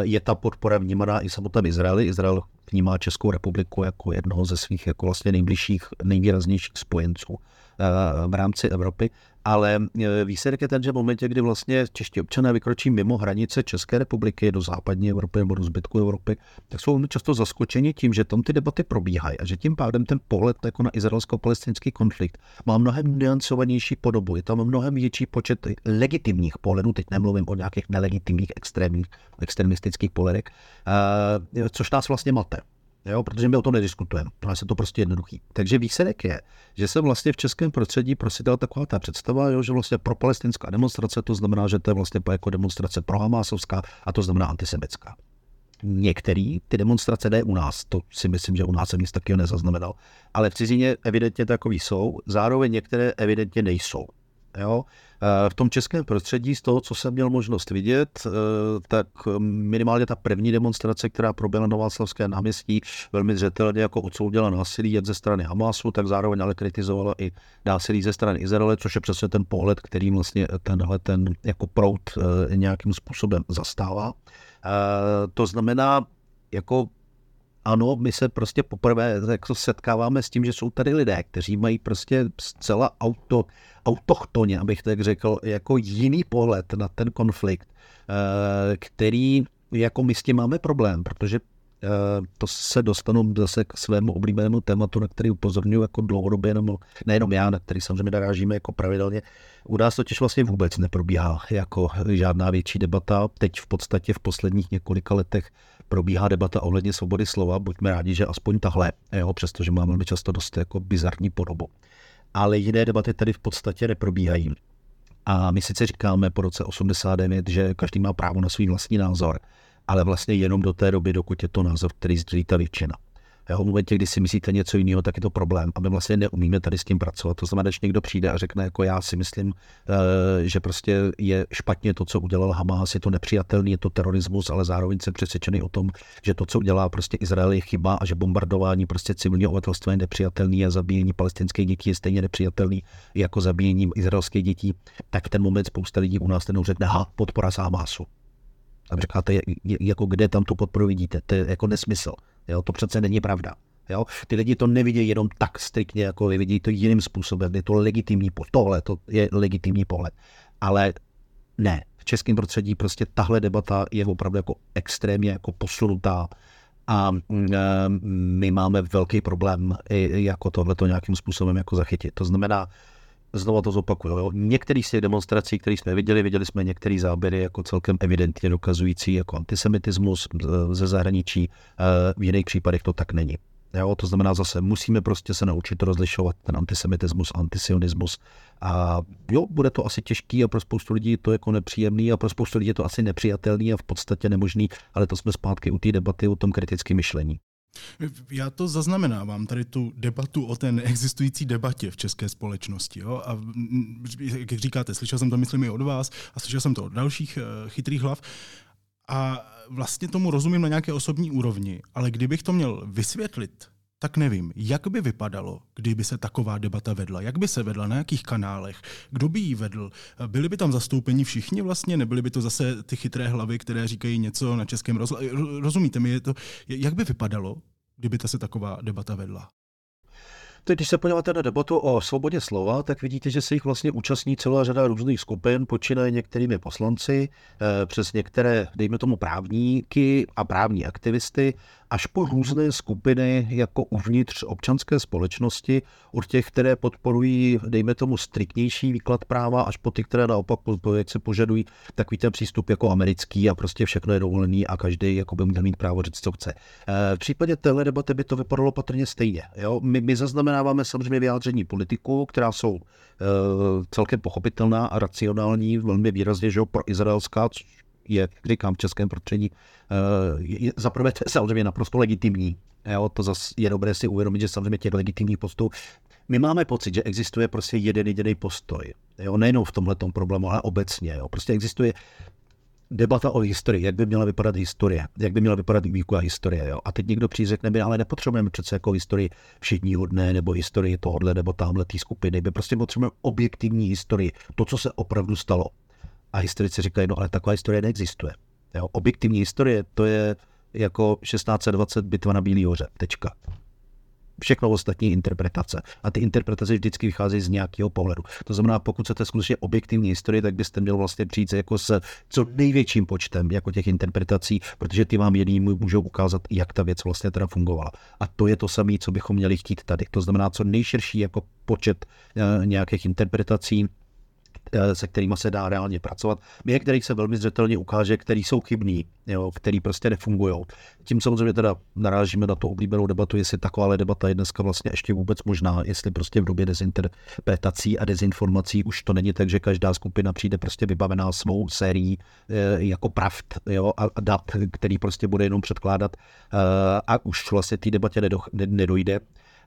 Je ta podpora vnímaná i samotném Izraeli. Izrael vnímá Českou republiku jako jednoho ze svých jako vlastně nejbližších, nejvýraznějších spojenců eh, v rámci Evropy ale e, výsledek je ten, že v momentě, kdy vlastně čeští občané vykročí mimo hranice České republiky do západní Evropy nebo do zbytku Evropy, tak jsou velmi často zaskočeni tím, že tam ty debaty probíhají a že tím pádem ten pohled jako na izraelsko-palestinský konflikt má mnohem nuancovanější podobu. Je tam mnohem větší počet legitimních pohledů, teď nemluvím o nějakých nelegitimních extrémních, extremistických pohledech, což nás vlastně mate. Jo, protože my o tom nediskutujeme, ale se to prostě jednoduchý. Takže výsledek je, že se vlastně v českém prostředí prosídala taková ta představa, jo, že vlastně pro palestinská demonstrace, to znamená, že to je vlastně jako demonstrace pro Hamásovská a to znamená antisemitská. Některý ty demonstrace ne u nás, to si myslím, že u nás jsem nic takového nezaznamenal, ale v cizině evidentně takový jsou, zároveň některé evidentně nejsou. Jo? Eh, v tom českém prostředí, z toho, co jsem měl možnost vidět, eh, tak minimálně ta první demonstrace, která proběhla na Václavské náměstí, velmi zřetelně jako odsoudila násilí jak ze strany Hamasu, tak zároveň ale kritizovala i násilí ze strany Izraele, což je přesně ten pohled, který vlastně tenhle ten jako prout eh, nějakým způsobem zastává. To znamená, jako ano, my se prostě poprvé jako setkáváme s tím, že jsou tady lidé, kteří mají prostě zcela auto, autochtoně, abych tak řekl, jako jiný pohled na ten konflikt, eh, který jako my s tím máme problém, protože eh, to se dostanu zase k svému oblíbenému tématu, na který upozorňuji jako dlouhodobě, nebo nejenom já, na který samozřejmě narážíme jako pravidelně. U nás totiž vlastně vůbec neprobíhá jako žádná větší debata. Teď v podstatě v posledních několika letech probíhá debata ohledně svobody slova. Buďme rádi, že aspoň tahle, jo, přestože mám velmi často dost jako bizarní podobu. Ale jiné debaty tady v podstatě neprobíhají. A my sice říkáme po roce 89, že každý má právo na svůj vlastní názor, ale vlastně jenom do té doby, dokud je to názor, který sdílí ta většina. Jo, v momentě, kdy si myslíte něco jiného, tak je to problém a my vlastně neumíme tady s tím pracovat. To znamená, když někdo přijde a řekne, jako já si myslím, eh, že prostě je špatně to, co udělal Hamas, je to nepřijatelný, je to terorismus, ale zároveň jsem přesvědčený o tom, že to, co udělá prostě Izrael, je chyba a že bombardování prostě civilního obyvatelstva je nepřijatelný a zabíjení palestinských dětí je stejně nepřijatelný jako zabíjení izraelských dětí, tak v ten moment spousta lidí u nás ten řekne, ha, podpora z Hamasu. A říkáte, jako kde tam tu podporu vidíte, to je jako nesmysl. Jo, to přece není pravda. Jo? Ty lidi to nevidí jenom tak striktně, jako vy vidí to jiným způsobem. Je to legitimní. Tohle to je legitimní pohled. Ale ne, v českém prostředí prostě tahle debata je opravdu jako extrémně jako posunutá a mm, e, my máme velký problém jako tohle to nějakým způsobem jako zachytit. To znamená, znovu to zopakuju. Jo. Některý z těch demonstrací, které jsme viděli, viděli jsme některé záběry jako celkem evidentně dokazující jako antisemitismus ze zahraničí, v jiných případech to tak není. Jo, to znamená zase, musíme prostě se naučit rozlišovat ten antisemitismus, antisionismus. A jo, bude to asi těžký a pro spoustu lidí to jako nepříjemný a pro spoustu lidí je to asi nepřijatelný a v podstatě nemožný, ale to jsme zpátky u té debaty o tom kritickém myšlení. Já to zaznamenávám, tady tu debatu o té neexistující debatě v české společnosti. Jo? A jak říkáte, slyšel jsem to, myslím, i od vás a slyšel jsem to od dalších uh, chytrých hlav. A vlastně tomu rozumím na nějaké osobní úrovni, ale kdybych to měl vysvětlit, tak nevím, jak by vypadalo, kdyby se taková debata vedla, jak by se vedla, na jakých kanálech, kdo by ji vedl, byli by tam zastoupeni všichni vlastně, nebyly by to zase ty chytré hlavy, které říkají něco na českém rozhlasu. Rozumíte mi, je to, jak by vypadalo, kdyby ta se taková debata vedla? Teď, když se podíváte na debatu o svobodě slova, tak vidíte, že se jich vlastně účastní celá řada různých skupin, počínaje některými poslanci, eh, přes některé, dejme tomu, právníky a právní aktivisty, až po různé skupiny jako uvnitř občanské společnosti, od těch, které podporují, dejme tomu, striktnější výklad práva, až po ty, které naopak jak se požadují takový ten přístup jako americký a prostě všechno je dovolený a každý jako by měl mít právo říct, co chce. Eh, v případě téhle debaty by to vypadalo patrně stejně. Jo? My, my zaznamenáváme samozřejmě vyjádření politiků, která jsou uh, celkem pochopitelná a racionální, velmi výrazně, že pro izraelská, je, říkám, v českém prostředí, uh, za prvé to je samozřejmě naprosto legitimní. Jo, to zase je dobré si uvědomit, že samozřejmě těch legitimních postů my máme pocit, že existuje prostě jeden jediný postoj. Jo, nejenom v tomhle problému, ale obecně. Jo. Prostě existuje debata o historii, jak by měla vypadat historie, jak by měla vypadat výuka historie. Jo. A teď někdo přijde řekne, ale nepotřebujeme přece jako historii všedního dne nebo historii tohohle nebo tamhle té skupiny, my prostě potřebujeme objektivní historii, to, co se opravdu stalo. A historici říkají, no ale taková historie neexistuje. Jo. Objektivní historie, to je jako 1620 bitva na Bílý hoře. Tečka všechno ostatní interpretace. A ty interpretace vždycky vycházejí z nějakého pohledu. To znamená, pokud chcete skutečně objektivní historii, tak byste měl vlastně přijít jako s co největším počtem jako těch interpretací, protože ty vám jedním můžou ukázat, jak ta věc vlastně teda fungovala. A to je to samé, co bychom měli chtít tady. To znamená, co nejširší jako počet eh, nějakých interpretací, se kterými se dá reálně pracovat. My, kterých se velmi zřetelně ukáže, který jsou chybní, jo, který prostě nefungují. Tím samozřejmě teda narážíme na to oblíbenou debatu, jestli taková debata je dneska vlastně ještě vůbec možná, jestli prostě v době dezinterpretací a dezinformací už to není tak, že každá skupina přijde prostě vybavená svou sérií eh, jako pravd jo, a dat, který prostě bude jenom předkládat a už vlastně té debatě nedojde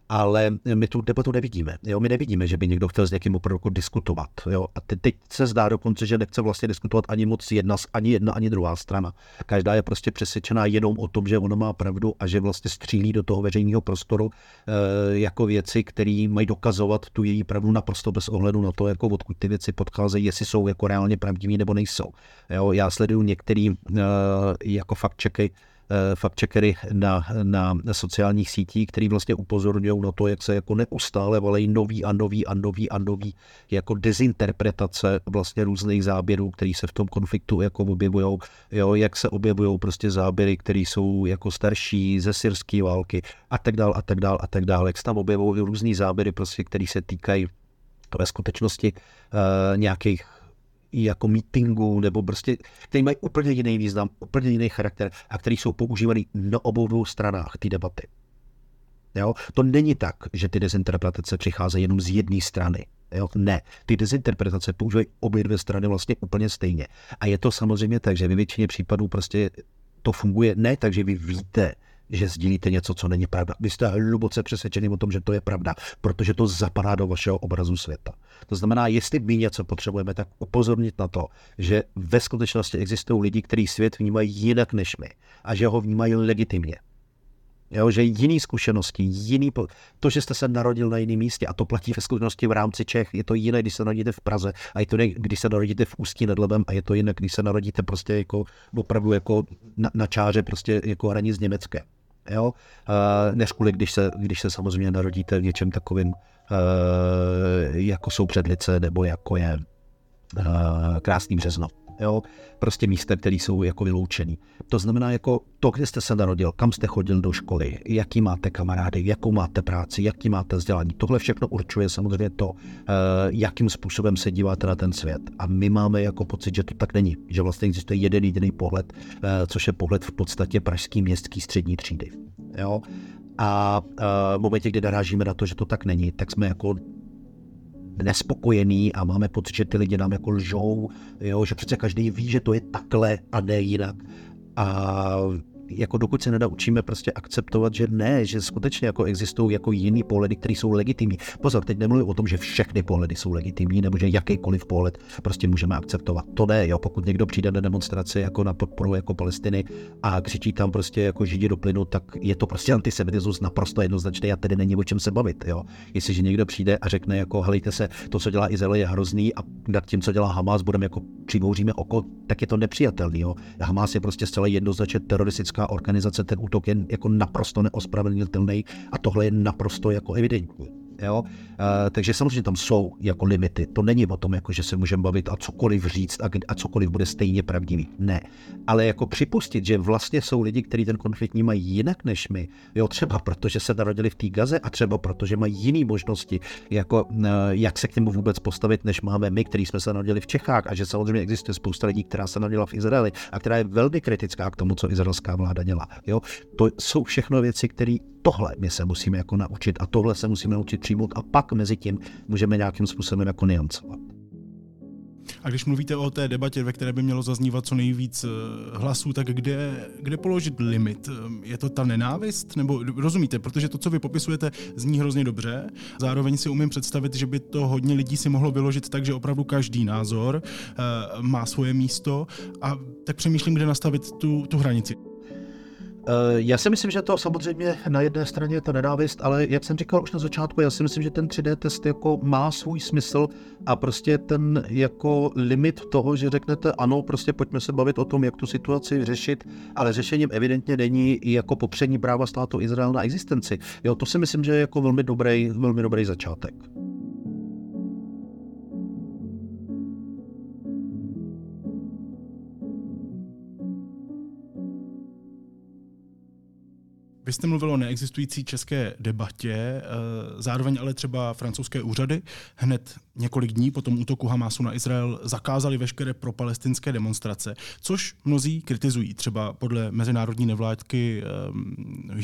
ale my tu debatu nevidíme. Jo? My nevidíme, že by někdo chtěl s někým opravdu diskutovat. Jo? A te, teď se zdá dokonce, že nechce vlastně diskutovat ani moc jedna, ani jedna, ani druhá strana. Každá je prostě přesvědčená jenom o tom, že ona má pravdu a že vlastně střílí do toho veřejného prostoru e, jako věci, které mají dokazovat tu její pravdu naprosto bez ohledu na to, jako odkud ty věci podcházejí, jestli jsou jako reálně pravdivé nebo nejsou. Jo? Já sleduju některý e, jako fakt čeky, Eh, fact-checkery na, na sociálních sítích, který vlastně upozorňují na to, jak se jako neustále valejí nový a nový a nový a nový jako dezinterpretace vlastně různých záběrů, který se v tom konfliktu jako objevují, jo, jak se objevují prostě záběry, které jsou jako starší ze syrské války a tak dál a tak dál a tak dál, jak se tam objevují různý záběry prostě, které se týkají ve skutečnosti uh, nějakých jako meetingu, nebo prostě, který mají úplně jiný význam, úplně jiný charakter a který jsou používaný na obou dvou stranách té debaty. Jo? To není tak, že ty dezinterpretace přicházejí jenom z jedné strany. Jo? Ne, ty dezinterpretace používají obě dvě strany vlastně úplně stejně. A je to samozřejmě tak, že ve většině případů prostě to funguje ne tak, že vy víte, že sdílíte něco, co není pravda. Vy jste hluboce přesvědčený o tom, že to je pravda, protože to zapadá do vašeho obrazu světa. To znamená, jestli my něco potřebujeme, tak upozornit na to, že ve skutečnosti existují lidi, kteří svět vnímají jinak než my a že ho vnímají legitimně. Jo, že jiný zkušenosti, jiný, po... to, že jste se narodil na jiném místě a to platí ve skutečnosti v rámci Čech, je to jiné, když se narodíte v Praze a je to jiné, když se narodíte v Ústí nad Labem a je to jiné, když se narodíte prostě jako opravdu jako na, na čáře prostě jako hranic Německé jo, než kvůli, když se, když se samozřejmě narodíte v něčem takovým, jako jsou předlice, nebo jako je krásný březno jo, prostě místa, které jsou jako vyloučený. To znamená jako to, kde jste se narodil, kam jste chodil do školy, jaký máte kamarády, jakou máte práci, jaký máte vzdělání. Tohle všechno určuje samozřejmě to, eh, jakým způsobem se díváte na ten svět. A my máme jako pocit, že to tak není, že vlastně existuje jeden jediný pohled, eh, což je pohled v podstatě pražský městský střední třídy. Jo? A eh, v momentě, kdy narážíme na to, že to tak není, tak jsme jako nespokojený a máme pocit, že ty lidi nám jako lžou, jo, že přece každý ví, že to je takhle a ne jinak. A jako dokud se nedaučíme prostě akceptovat, že ne, že skutečně jako existují jako jiný pohledy, které jsou legitimní. Pozor, teď nemluvím o tom, že všechny pohledy jsou legitimní, nebo že jakýkoliv pohled prostě můžeme akceptovat. To ne, jo, pokud někdo přijde na demonstraci jako na podporu jako Palestiny a křičí tam prostě jako židi do plynu, tak je to prostě antisemitismus naprosto jednoznačný a tedy není o čem se bavit, jo. Jestliže někdo přijde a řekne jako, helejte se, to, co dělá Izrael, je hrozný a nad tím, co dělá Hamas, budeme jako přibouříme oko, tak je to nepřijatelný, jo. Hamas je prostě zcela jednoznačně teroristický teroristická organizace, ten útok je jako naprosto neospravedlnitelný a tohle je naprosto jako evidentní. Jo? E, takže samozřejmě tam jsou jako limity. To není o tom, jako, že se můžeme bavit a cokoliv říct a, a cokoliv bude stejně pravdivý. Ne. Ale jako připustit, že vlastně jsou lidi, kteří ten konflikt mají jinak než my, jo, třeba protože se narodili v té gaze a třeba protože mají jiné možnosti, jako, e, jak se k němu vůbec postavit, než máme my, kteří jsme se narodili v Čechách a že samozřejmě existuje spousta lidí, která se narodila v Izraeli a která je velmi kritická k tomu, co izraelská vláda dělá. Jo? To jsou všechno věci, které tohle my se musíme jako naučit a tohle se musíme naučit přijmout a pak mezi tím můžeme nějakým způsobem jako niancovat. A když mluvíte o té debatě, ve které by mělo zaznívat co nejvíc eh, hlasů, tak kde, kde položit limit? Eh, je to ta nenávist? Nebo rozumíte, protože to, co vy popisujete, zní hrozně dobře. Zároveň si umím představit, že by to hodně lidí si mohlo vyložit tak, že opravdu každý názor uh, má svoje místo a tak přemýšlím, kde nastavit tu, tu hranici. Eh, já si myslím, že to samozřejmě na jedné straně je ta nenávist, ale jak jsem říkal už na začátku, já si myslím, že ten 3D test jako má svůj smysl a prostě ten jako limit toho, že řeknete ano, prostě pojďme se bavit o tom, jak tu situaci řešit, ale řešením evidentně není jako popřední práva státu Izrael na existenci. Jo, to si myslím, že je jako velmi dobrý, velmi dobrý začátek. Vy jste mluvil o neexistující české debatě, eh, zároveň ale třeba francouzské úřady hned několik dní po tom útoku Hamásu na Izrael zakázali veškeré propalestinské demonstrace, což mnozí kritizují. Třeba podle mezinárodní nevládky um,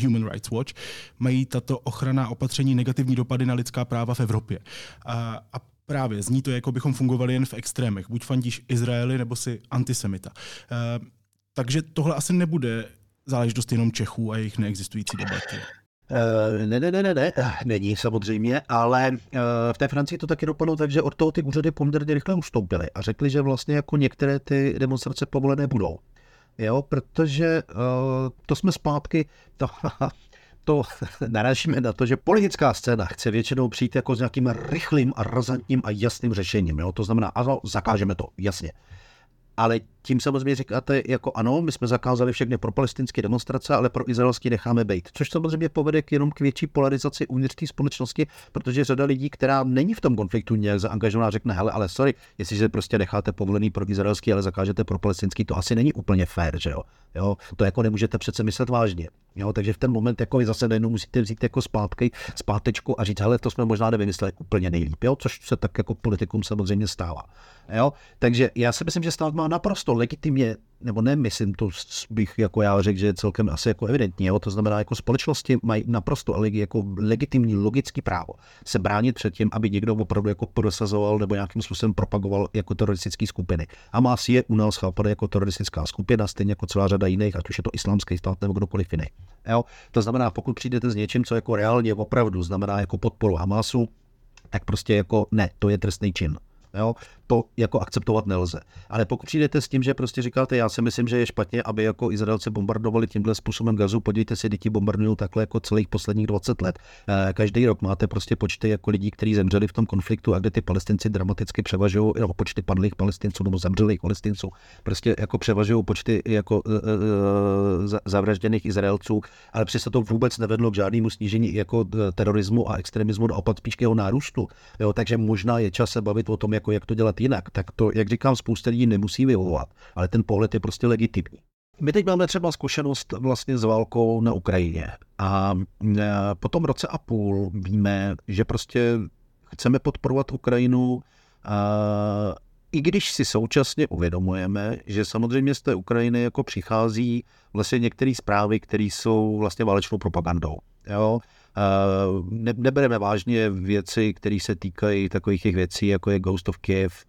Human Rights Watch mají tato ochrana opatření negativní dopady na lidská práva v Evropě. A, právě zní to, jako bychom fungovali jen v extrémech. Buď fandíš Izraeli, nebo si antisemita. Uh, takže tohle asi nebude záležitost jenom Čechů a jejich neexistující debaty. Uh, ne, ne, ne, ne, ne, není samozřejmě, ale uh, v té Francii to taky dopadlo tak, že od toho ty úřady poměrně rychle ustoupily a řekli, že vlastně jako některé ty demonstrace povolené budou. Jo, protože to jsme zpátky, to, [LAUGHS] to narážíme na to, že politická scéna chce většinou přijít jako s nějakým rychlým a razantním a jasným řešením. Jo? To znamená, ano, zakážeme to, jasně ale tím samozřejmě říkáte, jako ano, my jsme zakázali všechny pro palestinské demonstrace, ale pro izraelský necháme být. Což samozřejmě povede k jenom k větší polarizaci uvnitř té společnosti, protože řada lidí, která není v tom konfliktu nějak zaangažovaná, řekne, hele, ale sorry, jestliže prostě necháte povolený pro izraelský, ale zakážete pro palestinský, to asi není úplně fair, že jo? jo? To jako nemůžete přece myslet vážně. Jo, takže v ten moment jako vy zase najednou musíte vzít jako zpátky, zpátečku a říct, hele, to jsme možná nevymysleli úplně nejlíp, jo? což se tak jako politikům samozřejmě stává. Jo? Takže já si myslím, že stát naprosto legitimně nebo ne, myslím, to bych jako já řekl, že je celkem asi jako evidentní, jo? to znamená, jako společnosti mají naprosto jako legitimní logický právo se bránit před tím, aby někdo opravdu jako prosazoval nebo nějakým způsobem propagoval jako teroristické skupiny. Hamas je u nás chápaný jako teroristická skupina, stejně jako celá řada jiných, ať už je to islámský stát nebo kdokoliv jiný. Jo? To znamená, pokud přijdete s něčím, co jako reálně opravdu znamená jako podporu Hamasu, tak prostě jako ne, to je trestný čin. Jo? To jako akceptovat nelze. Ale pokud přijdete s tím, že prostě říkáte, já si myslím, že je špatně, aby jako Izraelci bombardovali tímhle způsobem gazu, podívejte se, děti bombardují takhle jako celých posledních 20 let. Eh, každý rok máte prostě počty jako lidí, kteří zemřeli v tom konfliktu a kde ty palestinci dramaticky převažují, nebo počty padlých palestinců nebo zemřelých palestinců, prostě jako převažují počty jako uh, uh, zavražděných Izraelců, ale přesto to vůbec nevedlo k žádnému snížení jako terorismu a extremismu, naopak spíš k jeho nárůstu. Jo, takže možná je čas se bavit o tom, jako jak to dělat jinak, tak to, jak říkám, spousta lidí nemusí vyhovovat, ale ten pohled je prostě legitimní. My teď máme třeba zkušenost vlastně s válkou na Ukrajině a e, po tom roce a půl víme, že prostě chceme podporovat Ukrajinu, a i když si současně uvědomujeme, že samozřejmě z té Ukrajiny jako přichází vlastně některé zprávy, které jsou vlastně válečnou propagandou. Jo? Ne, nebereme vážně věci, které se týkají takových těch věcí, jako je Ghost of Kiev,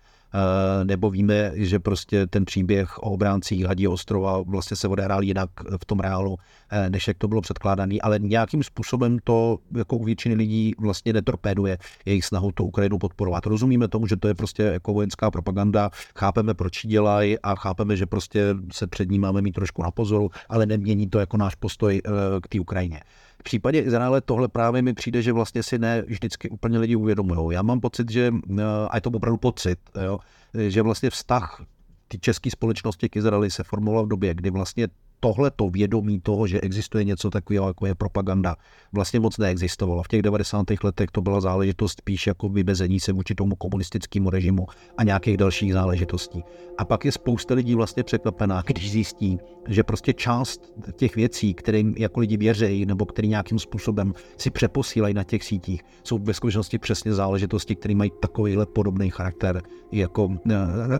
nebo víme, že prostě ten příběh o obráncích Hadí ostrova vlastně se odehrál jinak v tom reálu, eh, než jak to bylo předkládané, ale nějakým způsobem to jako u většiny lidí vlastně netorpéduje jejich snahu to Ukrajinu podporovat. Rozumíme tomu, že to je prostě jako vojenská propaganda, chápeme, proč ji dělají a chápeme, že prostě se před ní máme mít trošku na pozoru, ale nemění to jako náš postoj eh, k té Ukrajině. V případě Izraele tohle právě mi přijde, že vlastně si ne vždycky úplně lidi uvědomují. Já mám pocit, že, eh, a je to opravdu pocit, jo, že vlastně vztah ty české společnosti k Izraeli se formoval v době, kdy vlastně tohle to vědomí toho, že existuje něco takového, jako je propaganda, vlastně moc neexistovalo. V těch 90. letech to byla záležitost spíš jako vymezení se vůči tomu komunistickému režimu a nějakých dalších záležitostí. A pak je spousta lidí vlastně překvapená, když zjistí, že prostě část těch věcí, kterým jako lidi věří nebo který nějakým způsobem si přeposílají na těch sítích, jsou ve skutečnosti přesně záležitosti, které mají takovýhle podobný charakter jako uh,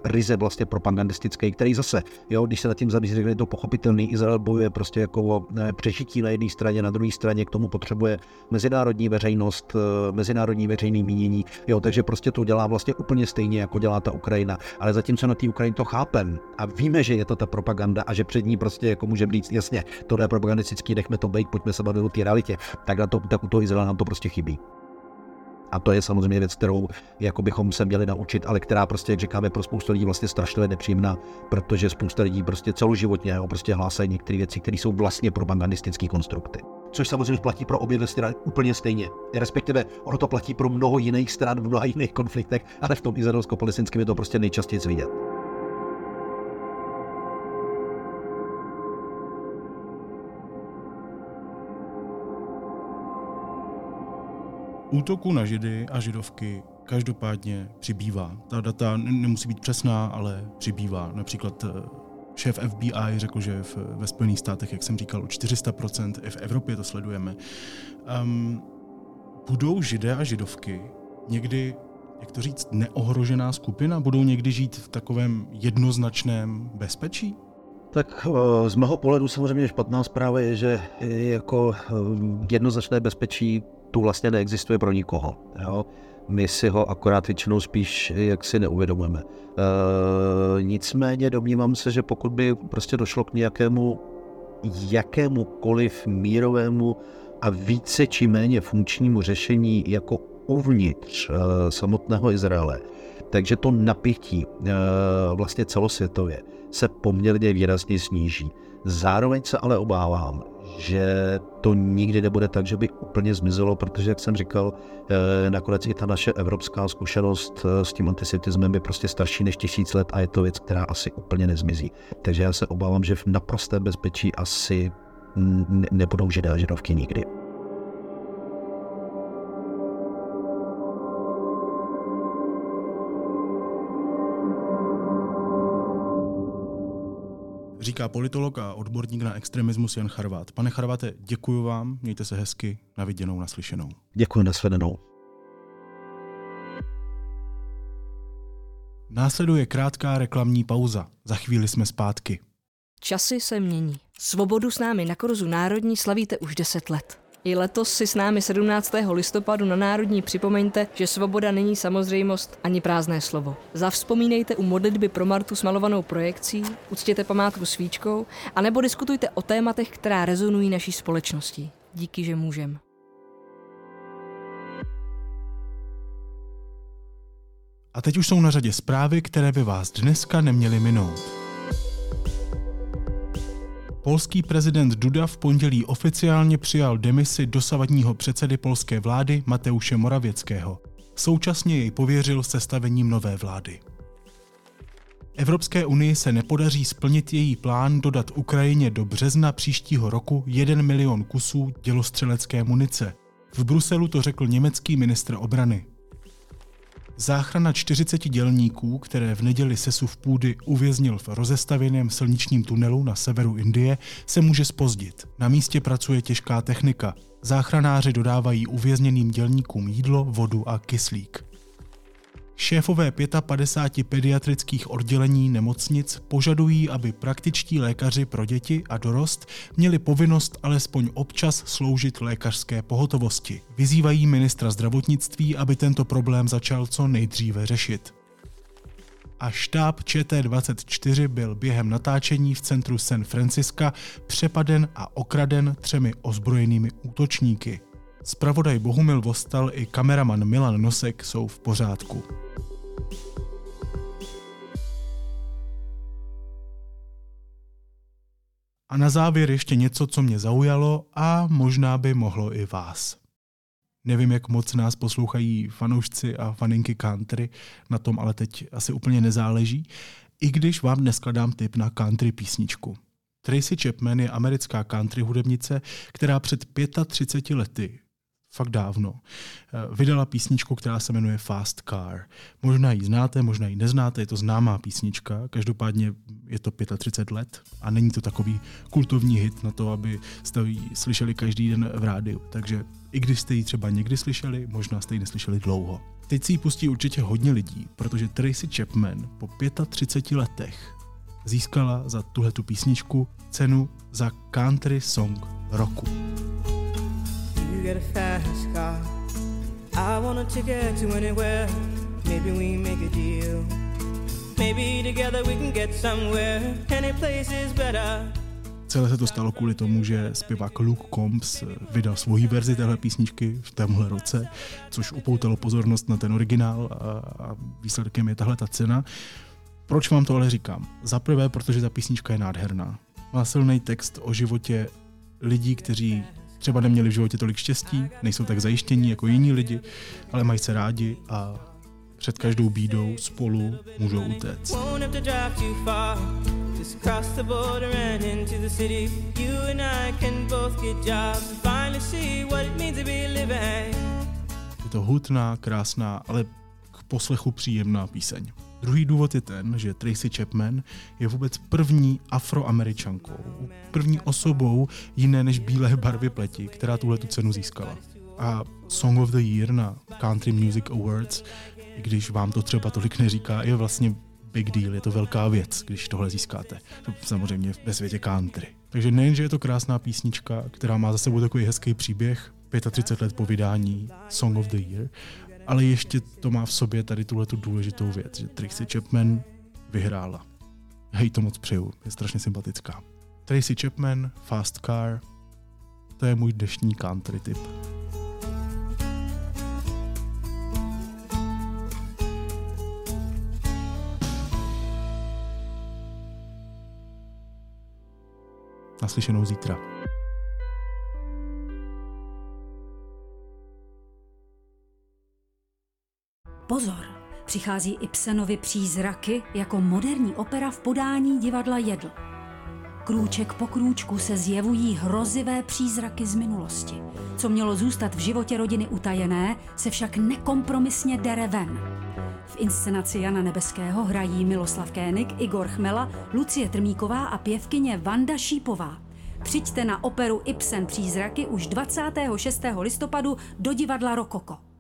ryze vlastně propagandistický, který zase, jo, když se nad tím zamyslí, je to pochopitelný, Izrael bojuje prostě jako o přežití na jedné straně, na druhé straně k tomu potřebuje mezinárodní veřejnost, eh, mezinárodní veřejný mínění, jo, takže prostě to dělá vlastně úplně stejně, jako dělá ta Ukrajina. Ale zatímco na té Ukrajině to chápem a víme, že je to ta propaganda a že před ní prostě jako může být, jasně, to je propagandistický, nechme to být, pojďme se bavit o té realitě, tak, na to, tak u toho Izraela nám to prostě chybí. A to je samozřejmě věc, kterou jako bychom se měli naučit, ale která prostě, jak říkáme, pro spoustu lidí vlastně strašně nepříjemná, protože spousta lidí prostě celoživotně jo, prostě hlásají některé věci, které jsou vlastně propagandistické konstrukty. Což samozřejmě platí pro obě strany úplně stejně. Respektive ono to platí pro mnoho jiných stran v mnoha jiných konfliktech, ale v tom izraelsko-palestinském je to prostě nejčastěji vidět. Útoku na židy a židovky každopádně přibývá. Ta data nemusí být přesná, ale přibývá. Například eh, Šéf FBI řekl, že v, ve Spojených státech, jak jsem říkal, o 400%, i v Evropě to sledujeme. Um, budou židé a židovky někdy, jak to říct, neohrožená skupina? Budou někdy žít v takovém jednoznačném bezpečí? Tak eh, z mého pohledu samozřejmě špatná zpráva je, že jako eh, jednoznačné bezpečí tu vlastně neexistuje pro nikoho. Jo? My si ho akorát většinou spíš jaksi neuvědomujeme. E, nicméně domnívám se, že pokud by prostě došlo k nějakému jakémukoliv mírovému a více či méně funkčnímu řešení jako uvnitř e, samotného Izraele, takže to napětí e, vlastně celosvětově se poměrně výrazně sníží. Zároveň se ale obávám, že to nikdy nebude tak, že by úplně zmizelo, protože, jak jsem říkal, eh, nakonec i ta naše evropská zkušenost eh, s tím antisemitismem je prostě starší než tisíc let a je to věc, která asi úplně nezmizí. Takže já se obávám, že v naprosté bezpečí asi nebudou židé a židovky nikdy. Říká politolog a odborník na extremismus Jan Charvát. Pane Charváte, děkuji vám, mějte se hezky, na viděnou, naslyšenou. Děkuji, nasledanou. Následuje krátká reklamní pauza. Za chvíli jsme zpátky. Časy se mění. Svobodu s námi na Korzu Národní slavíte už 10 let. I letos si s námi 17. listopadu na Národní připomeňte, že svoboda není samozřejmost ani prázdné slovo. Zavzpomínejte u modlitby pro Martu s malovanou projekcí, uctěte památku svíčkou, anebo diskutujte o tématech, která rezonují naší společností. Díky, že můžem. A teď už jsou na řadě zprávy, které by vás dneska neměly minout. Polský prezident Duda v pondělí oficiálně přijal demisi dosavadního předsedy polské vlády Mateuše Moravěckého. Současně jej pověřil sestavením nové vlády. Evropské unii se nepodaří splnit její plán dodat Ukrajině do března příštího roku 1 milion kusů dělostřelecké munice. V Bruselu to řekl německý ministr obrany. Záchrana 40 dělníků, které v neděli sesuv půdy uvěznil v rozestavěném silničním tunelu na severu Indie, se může spozdit. Na místě pracuje těžká technika. Záchranáři dodávají uvězněným dělníkům jídlo, vodu a kyslík. Šéfové 55 pediatrických oddělení nemocnic požadují, aby praktičtí lékaři pro děti a dorost měli povinnost alespoň občas sloužit lékařské pohotovosti. Vyzývají ministra zdravotnictví, aby tento problém začal co nejdříve řešit a štáb ČT-24 byl během natáčení v centru San Francisca přepaden a okraden třemi ozbrojenými útočníky. Spravodaj Bohumil Vostal i kameraman Milan Nosek jsou v pořádku. A na závěr ještě něco, co mě zaujalo a možná by mohlo i vás. Nevím, jak moc nás poslouchají fanoušci a faninky country, na tom ale teď asi úplně nezáleží, i když vám dneska dám tip na country písničku. Tracy Chapman je americká country hudebnice, která před 35 lety fakt dávno, eh, vydala písničku, která se jmenuje Fast Car. Možná ji znáte, možná ji neznáte, je to známá písnička, každopádně je to 35 let a není to takový kultovní hit na to, aby jste ji slyšeli každý den v rádiu. Takže i když jste ji třeba někdy slyšeli, možná jste ji neslyšeli dlouho. Teď si ji pustí určitě hodně lidí, protože Tracy Chapman po 35 letech získala za tuhletu písničku cenu za country song roku get a fast car. I want a ticket to anywhere. Maybe we make a deal. Maybe together we can get somewhere. Any place is better. Celé se to stalo kvůli tomu, že zpěvák Luke Combs vydal svoji verzi téhle písničky v tomhle roce, což upoutalo pozornost na ten originál a, a výsledkem je tahle ta cena. Proč vám to ale říkám? Za prvé, protože ta písnička je nádherná. Má silný text o životě lidí, kteří třeba neměli v životě tolik štěstí, nejsou tak zajištění jako jiní lidi, ale mají se rádi a před každou bídou spolu můžou utéct. Je to hutná, krásná, ale k poslechu příjemná píseň. Druhý důvod je ten, že Tracy Chapman je vůbec první afroameričankou, první osobou jiné než bílé barvy pleti, která tuhle tu cenu získala. A Song of the Year na Country Music Awards, když vám to třeba tolik neříká, je vlastně big deal, je to velká věc, když tohle získáte. Samozřejmě ve světě country. Takže nejen, že je to krásná písnička, která má za sebou takový hezký příběh, 35 let po vydání Song of the Year, ale ještě to má v sobě tady tuhle tu důležitou věc, že Tracy Chapman vyhrála. Hej, to moc přeju, je strašně sympatická. Tracy Chapman, Fast Car, to je můj dnešní country tip. Naslyšenou zítra. Pozor! Přichází Ibsenovi přízraky jako moderní opera v podání divadla Jedl. Krůček po krůčku se zjevují hrozivé přízraky z minulosti. Co mělo zůstat v životě rodiny utajené, se však nekompromisně dere ven. V inscenaci Jana Nebeského hrají Miloslav Kénik, Igor Chmela, Lucie Trmíková a pěvkyně Vanda Šípová. Přijďte na operu Ibsen Přízraky už 26. listopadu do divadla Rokoko.